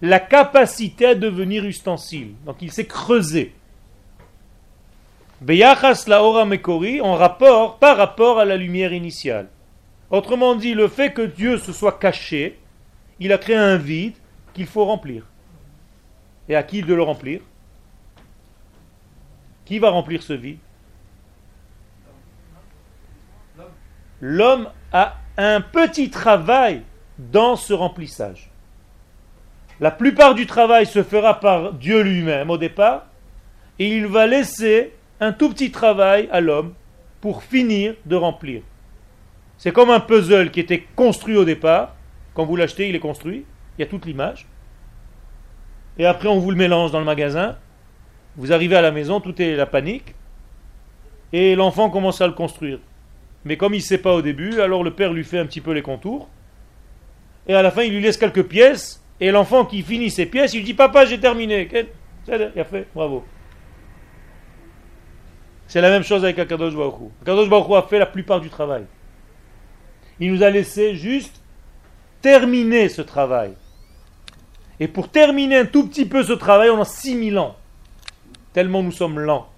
la capacité à devenir ustensile. Donc il s'est creusé. Beyachas la ora mekori, en rapport, par rapport à la lumière initiale. Autrement dit, le fait que Dieu se soit caché, il a créé un vide qu'il faut remplir. Et à qui de le remplir? Qui va remplir ce vide? L'homme a un petit travail dans ce remplissage. La plupart du travail se fera par Dieu lui-même au départ, et il va laisser un tout petit travail à l'homme pour finir de remplir. C'est comme un puzzle qui était construit au départ. Quand vous l'achetez, il est construit. Il y a toute l'image. Et après, on vous le mélange dans le magasin. Vous arrivez à la maison, tout est la panique. Et l'enfant commence à le construire. Mais comme il ne sait pas au début, alors le père lui fait un petit peu les contours. Et à la fin, il lui laisse quelques pièces. Et l'enfant qui finit ses pièces, il dit Papa, j'ai terminé. Il a fait, bravo. C'est la même chose avec Akadosh Baruch Akadosh Baruch a fait la plupart du travail. Il nous a laissé juste terminer ce travail. Et pour terminer un tout petit peu ce travail, on a 6000 ans. Tellement nous sommes lents.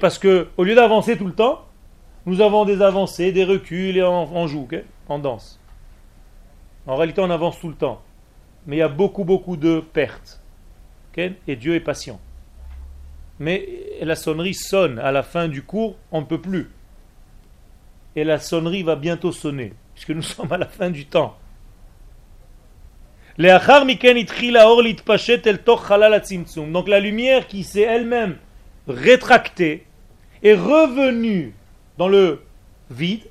Parce que au lieu d'avancer tout le temps, nous avons des avancées, des reculs et on, joue, en danse. En réalité, on avance tout le temps. Mais il y a beaucoup, beaucoup de pertes. Et Dieu est patient. Mais la sonnerie sonne. À la fin du cours, on ne peut plus. Et la sonnerie va bientôt sonner, puisque nous sommes à la fin du temps. Donc la lumière qui s'est elle-même rétractée est revenue dans le vide,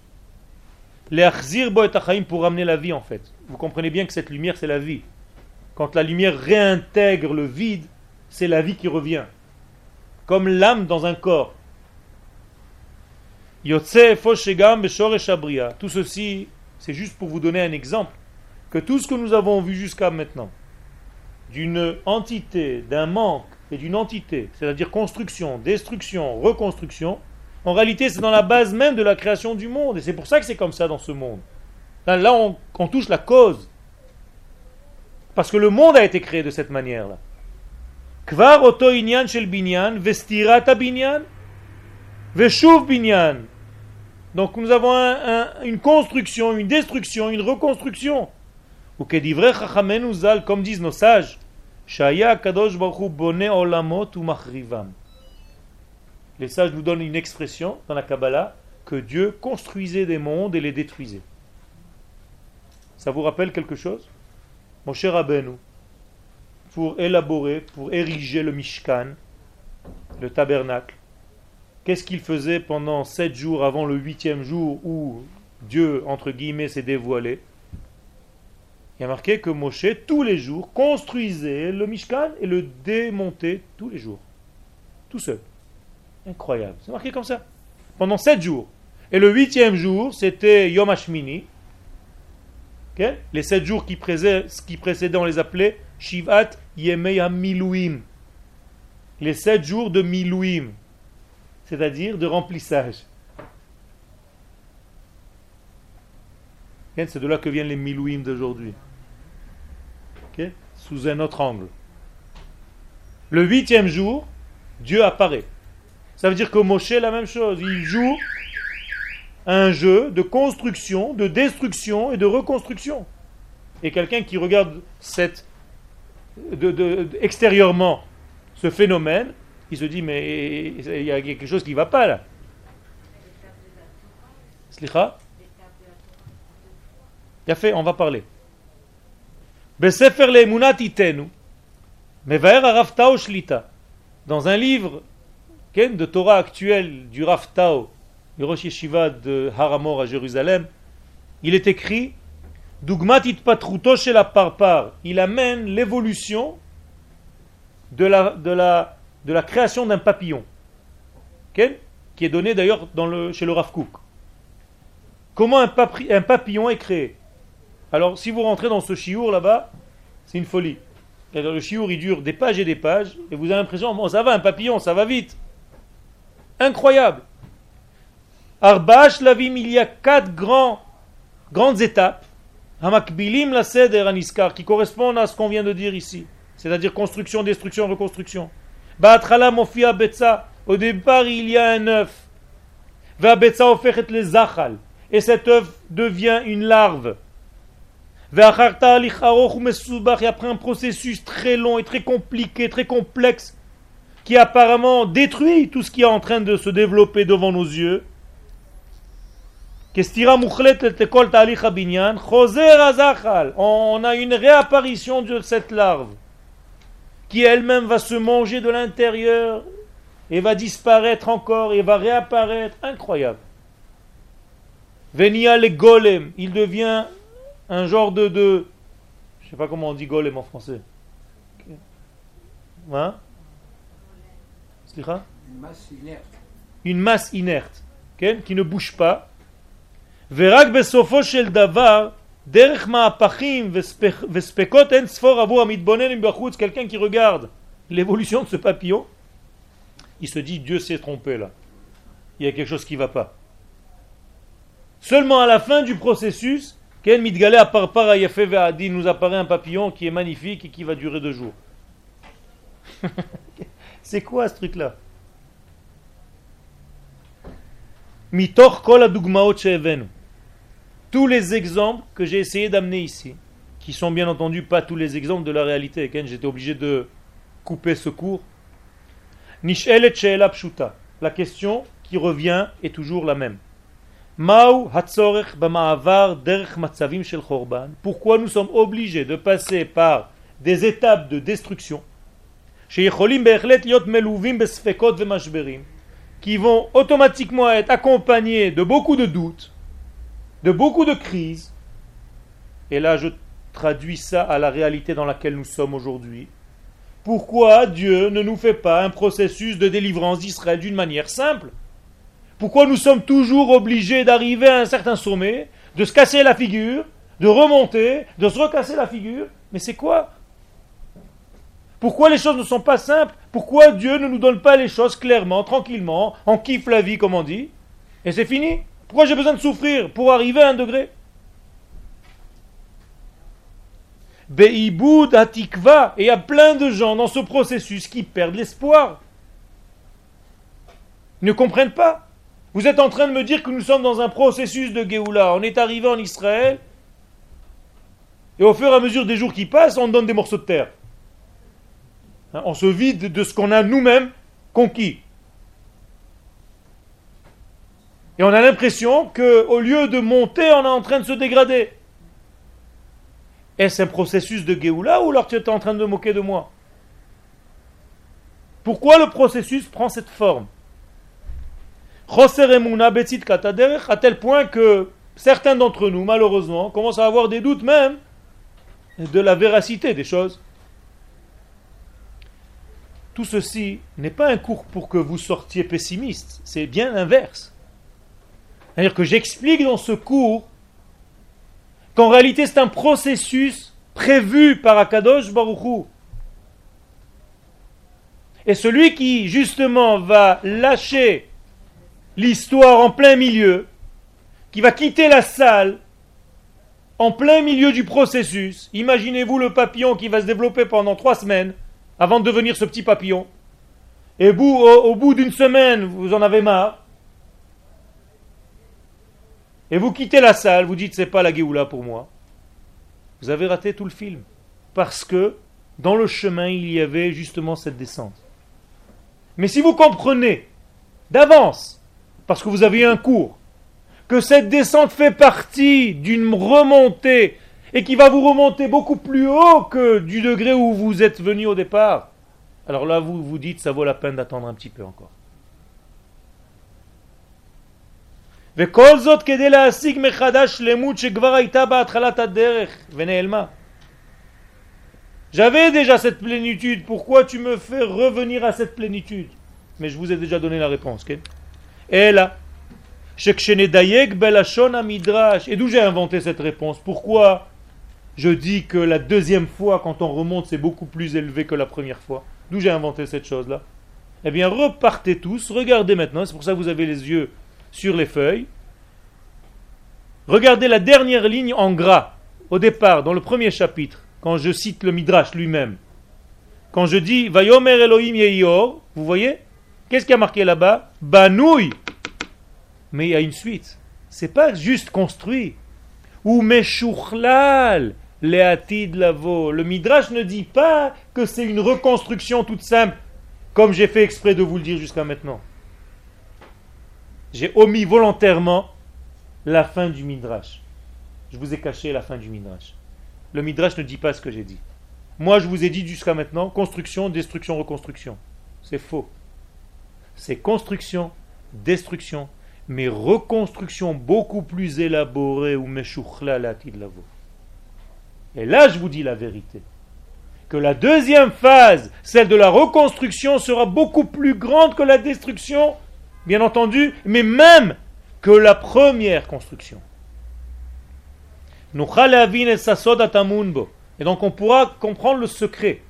pour ramener la vie en fait. Vous comprenez bien que cette lumière c'est la vie. Quand la lumière réintègre le vide, c'est la vie qui revient. Comme l'âme dans un corps. Tout ceci, c'est juste pour vous donner un exemple, que tout ce que nous avons vu jusqu'à maintenant, d'une entité, d'un manque et d'une entité, c'est-à-dire construction, destruction, reconstruction, en réalité, c'est dans la base même de la création du monde. Et c'est pour ça que c'est comme ça dans ce monde. Là, on, touche la cause. Parce que le monde a été créé de cette manière-là. Kvar. Donc nous avons une construction, une destruction, une reconstruction. Ou comme disent nos sages. Les sages nous donnent une expression dans la Kabbalah que Dieu construisait des mondes et les détruisait. Ça vous rappelle quelque chose Mon cher Rabbeinu, pour élaborer, pour ériger le Mishkan, le tabernacle, qu'est-ce qu'il faisait pendant sept jours avant le huitième jour où Dieu, entre guillemets, s'est dévoilé? Il y a marqué que Moshe, tous les jours, construisait le Mishkan et le démontait tous les jours, tout seul. Incroyable. C'est marqué comme ça. Pendant sept jours. Et le huitième jour, c'était Yom Hashmini. Les sept jours qui, qui précédaient, on les appelait Shivat Yemei Milouim. Les sept jours de Milouim. C'est-à-dire de remplissage. C'est de là que viennent les Milouim d'aujourd'hui. Sous un autre angle. Le huitième jour, Dieu apparaît. Ça veut dire que Moshe, la même chose. Il joue un jeu de construction, de destruction et de reconstruction. Et quelqu'un qui regarde cette, de, extérieurement ce phénomène, il se dit, mais il y a quelque chose qui ne va pas là. Slicha? Fait, on va parler. Dans un livre de Torah actuelle du Rav Tao, du Rosh Yeshiva de Haramor à Jérusalem, il est écrit Dugmatit patruto chez la parpar. Il amène l'évolution de la, création d'un papillon, qui est donné d'ailleurs chez le Rav Kook. Comment un, un, papillon est créé? Alors, si vous rentrez dans ce chiour là-bas, c'est une folie. le chiour, il dure des pages et des pages, et vous avez l'impression, bon, ça va, un papillon, ça va vite. Incroyable. Arbash Lavim, il y a quatre grands, grandes étapes. Hamakbilim la seder aniskar, qui correspondent à ce qu'on vient de dire ici. C'est-à-dire construction, destruction, reconstruction. Mofia betza. Au départ, il y a un œuf. Va ofechet zachal. Et cet œuf devient une larve. Après un processus très long et très compliqué, très complexe, qui apparemment détruit tout ce qui est en train de se développer devant nos yeux. On a une réapparition de cette larve qui elle-même va se manger de l'intérieur et va disparaître encore et va réapparaître. Incroyable. Venia le golem, il devient un genre de, de je sais pas comment on dit golem en français. Hein? une masse inerte. Une masse inerte, qui ne bouge pas. ורק בסופו של דבר, דרך מהפכים וספקות אין ספור עבור המתבונן מבחוץ, quelqu'un qui regarde l'évolution de ce papillon, il se dit Dieu s'est trompé là. Il y a quelque chose qui ne va pas. Seulement à la fin du processus, Ken Midgale à Parpara dit nous apparaît un papillon qui est magnifique et qui va durer deux jours. C'est quoi ce truc-là? Tous les exemples que j'ai essayé d'amener ici, qui sont bien entendu pas tous les exemples de la réalité, j'étais obligé de couper ce cours. La question qui revient est toujours la même. Pourquoi nous sommes obligés de passer par des étapes de destruction qui vont automatiquement être accompagnés de beaucoup de doutes, de beaucoup de crises. Et là, je traduis ça à la réalité dans laquelle nous sommes aujourd'hui. Pourquoi Dieu ne nous fait pas un processus de délivrance d'Israël d'une manière simple? Pourquoi nous sommes toujours obligés d'arriver à un certain sommet, de se casser la figure, de remonter, de se recasser la figure? Mais c'est quoi pourquoi les choses ne sont pas simples? Pourquoi Dieu ne nous donne pas les choses clairement, tranquillement, on kiffe la vie comme on dit, et c'est fini? Pourquoi j'ai besoin de souffrir pour arriver à un degré? Be'iboud atikva, et il y a plein de gens dans ce processus qui perdent l'espoir. Ils ne comprennent pas? Vous êtes en train de me dire que nous sommes dans un processus de Géoula. On est arrivé en Israël, et au fur et à mesure des jours qui passent, on donne des morceaux de terre. Hein, on se vide de ce qu'on a nous-mêmes conquis. Et on a l'impression qu'au lieu de monter, on est en train de se dégrader. Est-ce un processus de Géoula ou alors tu es en train de moquer de moi? Pourquoi le processus prend cette forme? À tel point que certains d'entre nous, malheureusement, commencent à avoir des doutes même de la véracité des choses. Tout ceci n'est pas un cours pour que vous sortiez pessimiste, c'est bien l'inverse. C'est-à-dire que j'explique dans ce cours qu'en réalité c'est un processus prévu par Akadosh Baruchou. Et celui qui justement va lâcher l'histoire en plein milieu, qui va quitter la salle en plein milieu du processus, imaginez-vous le papillon qui va se développer pendant trois semaines, avant de devenir ce petit papillon. Et au, bout d'une semaine, vous en avez marre. Et vous quittez la salle, vous dites c'est pas la Géoula pour moi. Vous avez raté tout le film. Parce que dans le chemin, il y avait justement cette descente. Mais si vous comprenez d'avance, parce que vous avez eu un cours, que cette descente fait partie d'une remontée et qui va vous remonter beaucoup plus haut que du degré où vous êtes venu au départ, alors là vous vous dites ça vaut la peine d'attendre un petit peu encore. J'avais déjà cette plénitude, pourquoi tu me fais revenir à cette plénitude? Mais je vous ai déjà donné la réponse. Et là, et d'où j'ai inventé cette réponse? Pourquoi je dis que la deuxième fois, quand on remonte, c'est beaucoup plus élevé que la première fois. D'où j'ai inventé cette chose-là Eh bien, repartez tous, regardez maintenant, c'est pour ça que vous avez les yeux sur les feuilles. Regardez la dernière ligne en gras, au départ, dans le premier chapitre, quand je cite le Midrash lui-même. Quand je dis Vayomer Elohim Yeyor, vous voyez Qu'est-ce qui a marqué là-bas? Banouille. Mais il y a une suite. C'est pas juste construit. Ou Meshuchlal, Leatid Lavo. Le Midrash ne dit pas que c'est une reconstruction toute simple, comme j'ai fait exprès de vous le dire jusqu'à maintenant. J'ai omis volontairement la fin du Midrash. Je vous ai caché la fin du Midrash. Le Midrash ne dit pas ce que j'ai dit. Moi, je vous ai dit jusqu'à maintenant construction, destruction, reconstruction. C'est faux. C'est construction, destruction, mais reconstruction beaucoup plus élaborée ou meshouchla lavo. Et là, je vous dis la vérité. Que la deuxième phase, celle de la reconstruction, sera beaucoup plus grande que la destruction, bien entendu, mais même que la première construction. Et donc on pourra comprendre le secret.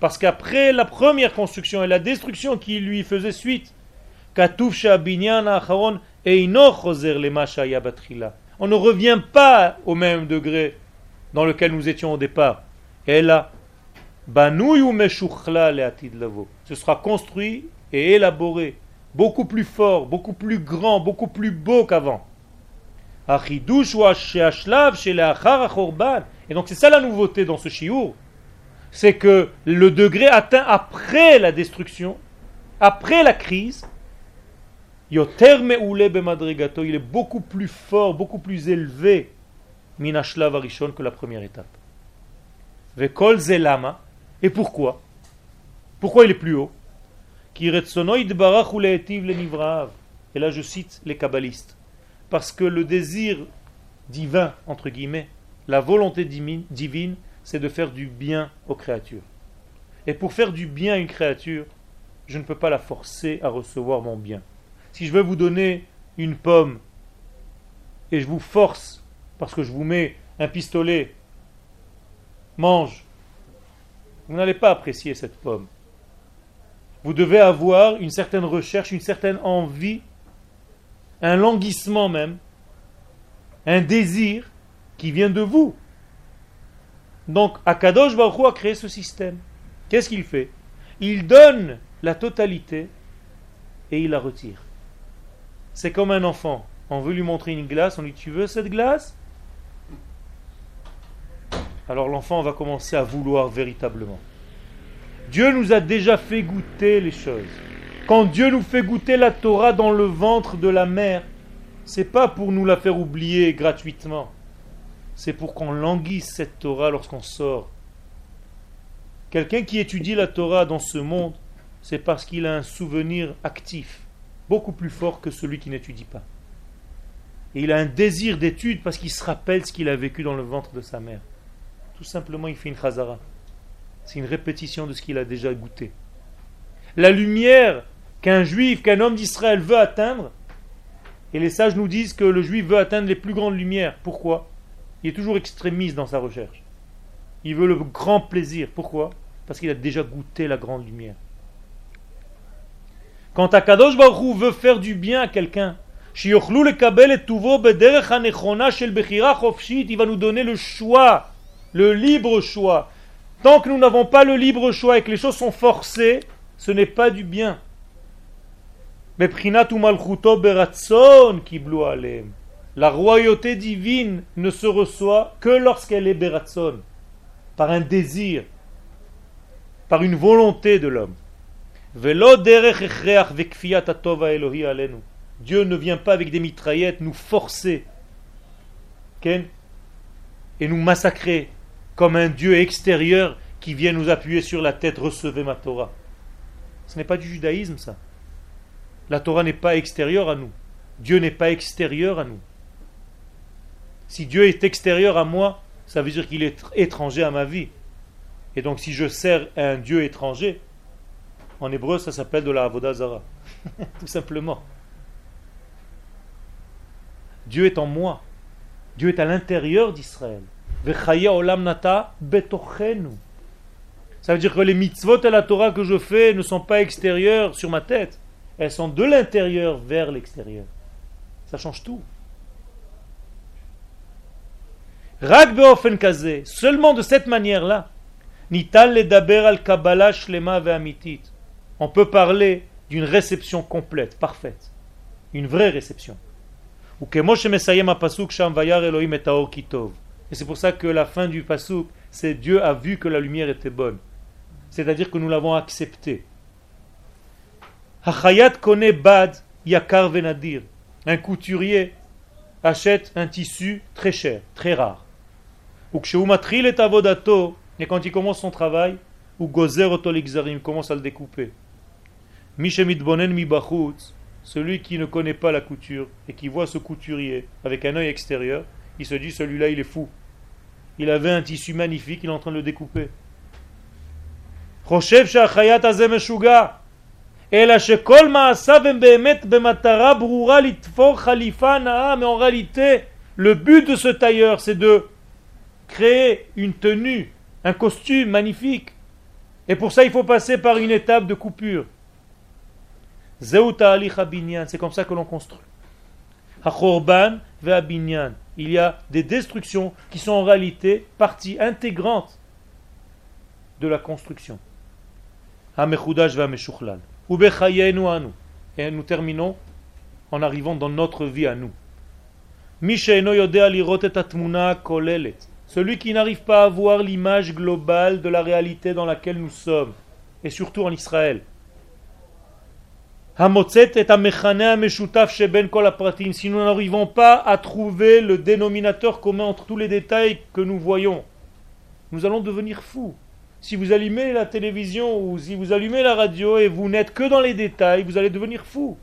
Parce qu'après la première construction et la destruction qui lui faisait suite, on ne revient pas au même degré dans lequel nous étions au départ. Et là, ce sera construit et élaboré, beaucoup plus fort, beaucoup plus grand, beaucoup plus beau qu'avant. Et donc c'est ça la nouveauté dans ce chiour, c'est que le degré atteint après la destruction, après la crise, il est beaucoup plus fort, beaucoup plus élevé que la première étape. Et pourquoi? Pourquoi il est plus haut? Et là je cite les kabbalistes. Parce que le désir divin, entre guillemets, la volonté divine, c'est de faire du bien aux créatures. Et pour faire du bien à une créature, je ne peux pas la forcer à recevoir mon bien. Si je veux vous donner une pomme et je vous force, parce que je vous mets un pistolet, mange, vous n'allez pas apprécier cette pomme. Vous devez avoir une certaine recherche, une certaine envie un languissement même, un désir qui vient de vous. Donc, Akadosh Baruch a créé ce système. Qu'est-ce qu'il fait? Il donne la totalité et il la retire. C'est comme un enfant. On veut lui montrer une glace, on lui dit Tu veux cette glace? Alors l'enfant va commencer à vouloir véritablement. Dieu nous a déjà fait goûter les choses. Quand Dieu nous fait goûter la Torah dans le ventre de la mère, c'est pas pour nous la faire oublier gratuitement. C'est pour qu'on languisse cette Torah lorsqu'on sort. Quelqu'un qui étudie la Torah dans ce monde, c'est parce qu'il a un souvenir actif, beaucoup plus fort que celui qui n'étudie pas. Et il a un désir d'étude parce qu'il se rappelle ce qu'il a vécu dans le ventre de sa mère. Tout simplement, il fait une chazara. C'est une répétition de ce qu'il a déjà goûté. La lumière qu'un juif, qu'un homme d'Israël veut atteindre. Et les sages nous disent que le juif veut atteindre les plus grandes lumières. Pourquoi? Il est toujours extrémiste dans sa recherche. Il veut le grand plaisir. Pourquoi? Parce qu'il a déjà goûté la grande lumière. Quand Akadosh Baruch veut faire du bien à quelqu'un, il va nous donner le choix, le libre choix. Tant que nous n'avons pas le libre choix et que les choses sont forcées, ce n'est pas du bien. La royauté divine ne se reçoit que lorsqu'elle est beratson, par un désir, par une volonté de l'homme. Dieu ne vient pas avec des mitraillettes nous forcer et nous massacrer comme un Dieu extérieur qui vient nous appuyer sur la tête, recevez ma Torah. Ce n'est pas du judaïsme ça. La Torah n'est pas extérieure à nous. Dieu n'est pas extérieur à nous. Si Dieu est extérieur à moi, ça veut dire qu'il est étranger à ma vie. Et donc si je sers un Dieu étranger, en hébreu ça s'appelle de la Avodazara. Tout simplement. Dieu est en moi. Dieu est à l'intérieur d'Israël. Ça veut dire que les mitzvot et la Torah que je fais ne sont pas extérieurs sur ma tête. Elles sont de l'intérieur vers l'extérieur. Ça change tout. Seulement de cette manière-là. On peut parler d'une réception complète, parfaite, une vraie réception. Ou et c'est pour ça que la fin du pasuk, c'est Dieu a vu que la lumière était bonne. C'est-à-dire que nous l'avons accepté. Hachayat connaît bad yakar venadir. Un couturier achète un tissu très cher, très rare. Ou est avodato, et quand il commence son travail, ou gozer il commence à le découper. Mishemit mi celui qui ne connaît pas la couture et qui voit ce couturier avec un œil extérieur, il se dit celui-là il est fou. Il avait un tissu magnifique, il est en train de le découper. Mais en réalité, le but de ce tailleur, c'est de créer une tenue, un costume magnifique. Et pour ça, il faut passer par une étape de coupure. C'est comme ça que l'on construit. Il y a des destructions qui sont en réalité partie intégrante de la construction. Et nous terminons en arrivant dans notre vie à nous. Celui qui n'arrive pas à voir l'image globale de la réalité dans laquelle nous sommes, et surtout en Israël. Si nous n'arrivons pas à trouver le dénominateur commun entre tous les détails que nous voyons, nous allons devenir fous. Si vous allumez la télévision ou si vous allumez la radio et vous n'êtes que dans les détails, vous allez devenir fou.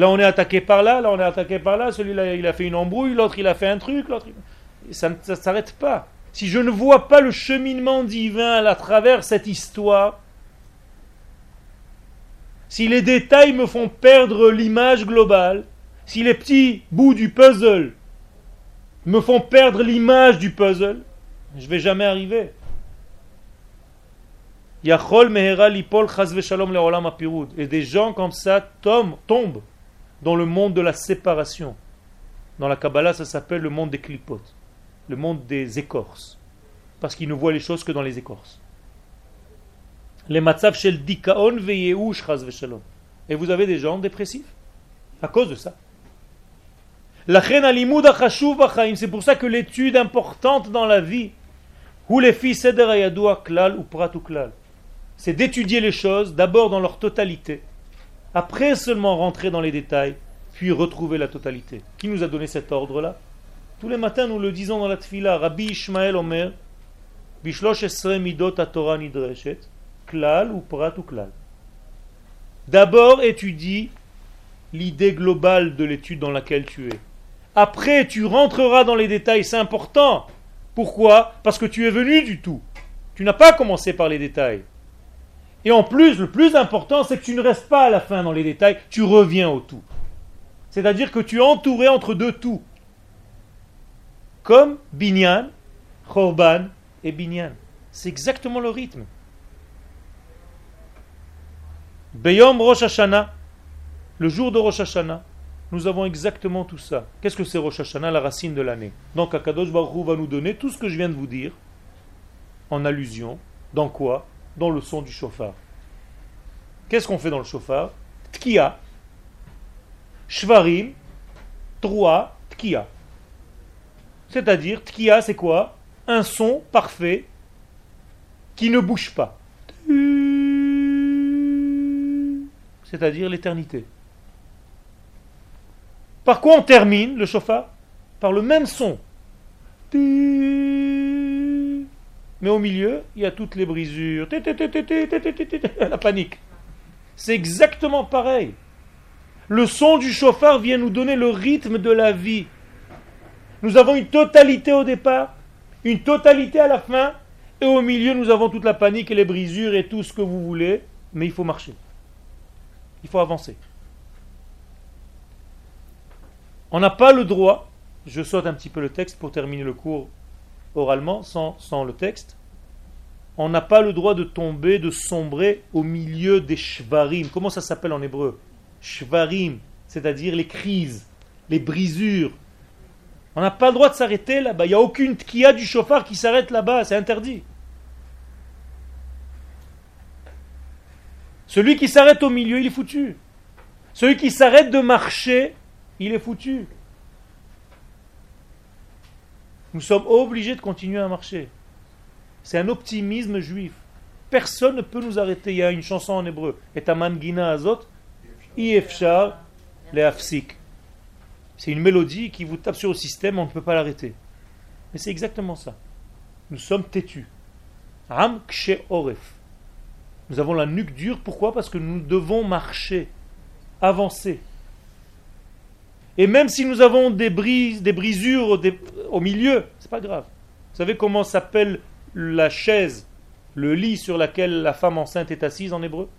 Là, on est attaqué par là, là, on est attaqué par là, celui-là, il a fait une embrouille, l'autre, il a fait un truc, l'autre. Ça ne s'arrête pas. Si je ne vois pas le cheminement divin à travers cette histoire, si les détails me font perdre l'image globale, si les petits bouts du puzzle me font perdre l'image du puzzle, je vais jamais arriver. Et des gens comme ça tombent, tombent dans le monde de la séparation. Dans la Kabbalah, ça s'appelle le monde des clipotes, le monde des écorces. Parce qu'ils ne voient les choses que dans les écorces. Les matzav shel dikaon Et vous avez des gens dépressifs à cause de ça. C'est pour ça que l'étude importante dans la vie, c'est d'étudier les choses d'abord dans leur totalité, après seulement rentrer dans les détails, puis retrouver la totalité. Qui nous a donné cet ordre-là Tous les matins, nous le disons dans la tfila, Rabbi Ishmael Omer, Bishlosh Esre Midot Torah Nidreshet, Klal ou Prat ou Klal. D'abord, étudie l'idée globale de l'étude dans laquelle tu es. Après, tu rentreras dans les détails, c'est important. Pourquoi? Parce que tu es venu du tout. Tu n'as pas commencé par les détails. Et en plus, le plus important, c'est que tu ne restes pas à la fin dans les détails, tu reviens au tout. C'est-à-dire que tu es entouré entre deux tout. Comme Binyan, Chorban et Binyan. C'est exactement le rythme. Beyom Rosh Hashanah, le jour de Rosh Hashanah, nous avons exactement tout ça. Qu'est-ce que c'est Rosh Hashanah, la racine de l'année? Donc Akadosh Baruch va nous donner tout ce que je viens de vous dire, en allusion, dans quoi? Dans le son du chauffard. Qu'est-ce qu'on fait dans le chauffard? Tkia, Shvarim, Troa, Tkia. C'est-à-dire, Tkia, c'est quoi? Un son parfait qui ne bouge pas. C'est-à-dire l'éternité. Par quoi on termine le chauffard? Par le même son. Mais au milieu, il y a toutes les brisures. La panique. C'est exactement pareil. Le son du chauffard vient nous donner le rythme de la vie. Nous avons une totalité au départ, une totalité à la fin, et au milieu, nous avons toute la panique et les brisures et tout ce que vous voulez, mais il faut marcher. Il faut avancer. On n'a pas le droit, je saute un petit peu le texte pour terminer le cours oralement, sans, le texte, on n'a pas le droit de tomber, de sombrer au milieu des shvarim. Comment ça s'appelle en hébreu? Shvarim, c'est-à-dire les crises, les brisures. On n'a pas le droit de s'arrêter là-bas. Il n'y a aucune a du chauffard qui s'arrête là-bas. C'est interdit. Celui qui s'arrête au milieu, il est foutu. Celui qui s'arrête de marcher, il est foutu. Nous sommes obligés de continuer à marcher. C'est un optimisme juif. Personne ne peut nous arrêter. Il y a une chanson en hébreu. Et Azot. C'est une mélodie qui vous tape sur le système, on ne peut pas l'arrêter. Mais c'est exactement ça. Nous sommes têtus. Ram Oref. Nous avons la nuque dure. Pourquoi? Parce que nous devons marcher, avancer. Et même si nous avons des brisures au milieu, c'est pas grave. Vous savez comment s'appelle la chaise, le lit sur lequel la femme enceinte est assise en hébreu?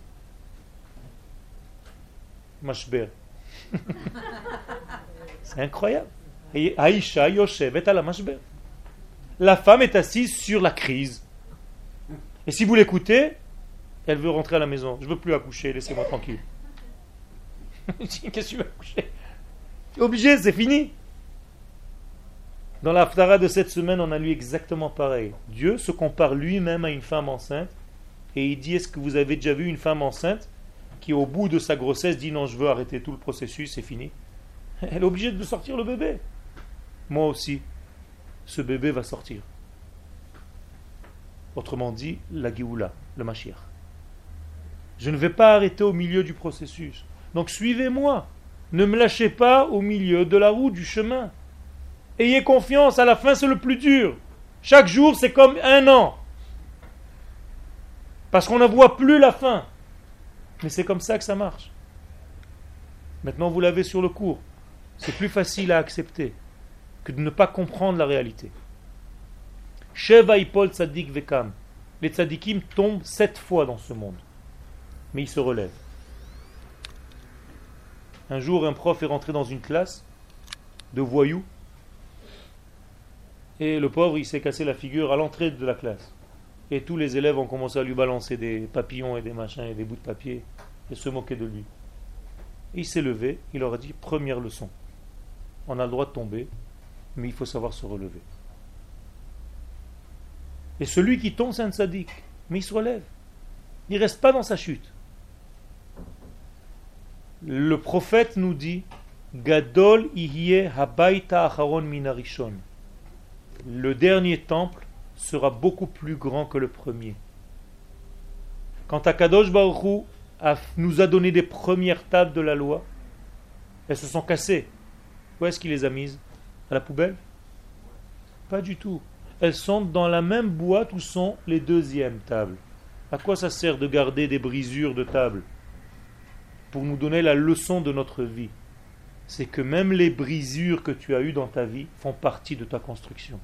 Mashber. C'est incroyable. Aïcha Yoshevet la mashber. La femme est assise sur la crise. Et si vous l'écoutez, elle veut rentrer à la maison. Je veux plus accoucher, laissez-moi tranquille. Qu'est-ce que tu veux accoucher? Obligé, c'est fini. Dans l'Aftara de cette semaine, on a lu exactement pareil. Dieu se compare lui-même à une femme enceinte et il dit Est-ce que vous avez déjà vu une femme enceinte qui, au bout de sa grossesse, dit Non, je veux arrêter tout le processus, c'est fini Elle est obligée de sortir le bébé. Moi aussi, ce bébé va sortir. Autrement dit, la Géoula, le Mashiach. Je ne vais pas arrêter au milieu du processus. Donc suivez-moi. Ne me lâchez pas au milieu de la route, du chemin. Ayez confiance, à la fin c'est le plus dur. Chaque jour c'est comme un an. Parce qu'on ne voit plus la fin. Mais c'est comme ça que ça marche. Maintenant vous l'avez sur le cours. C'est plus facile à accepter que de ne pas comprendre la réalité. Sheva Ipol Tzadik Vekam. Les tzadikim tombent sept fois dans ce monde. Mais ils se relèvent. Un jour, un prof est rentré dans une classe de voyous. Et le pauvre, il s'est cassé la figure à l'entrée de la classe. Et tous les élèves ont commencé à lui balancer des papillons et des machins et des bouts de papier et se moquer de lui. il s'est levé, il leur a dit première leçon. On a le droit de tomber, mais il faut savoir se relever. Et celui qui tombe, c'est un sadique. Mais il se relève. Il ne reste pas dans sa chute le prophète nous dit Gadol habaita acharon minarishon. Le dernier temple sera beaucoup plus grand que le premier. Quand Akadosh Baruch nous a donné des premières tables de la loi, elles se sont cassées. Où est-ce qu'il les a mises? À la poubelle? Pas du tout. Elles sont dans la même boîte où sont les deuxièmes tables. À quoi ça sert de garder des brisures de tables pour nous donner la leçon de notre vie. C'est que même les brisures que tu as eues dans ta vie font partie de ta construction.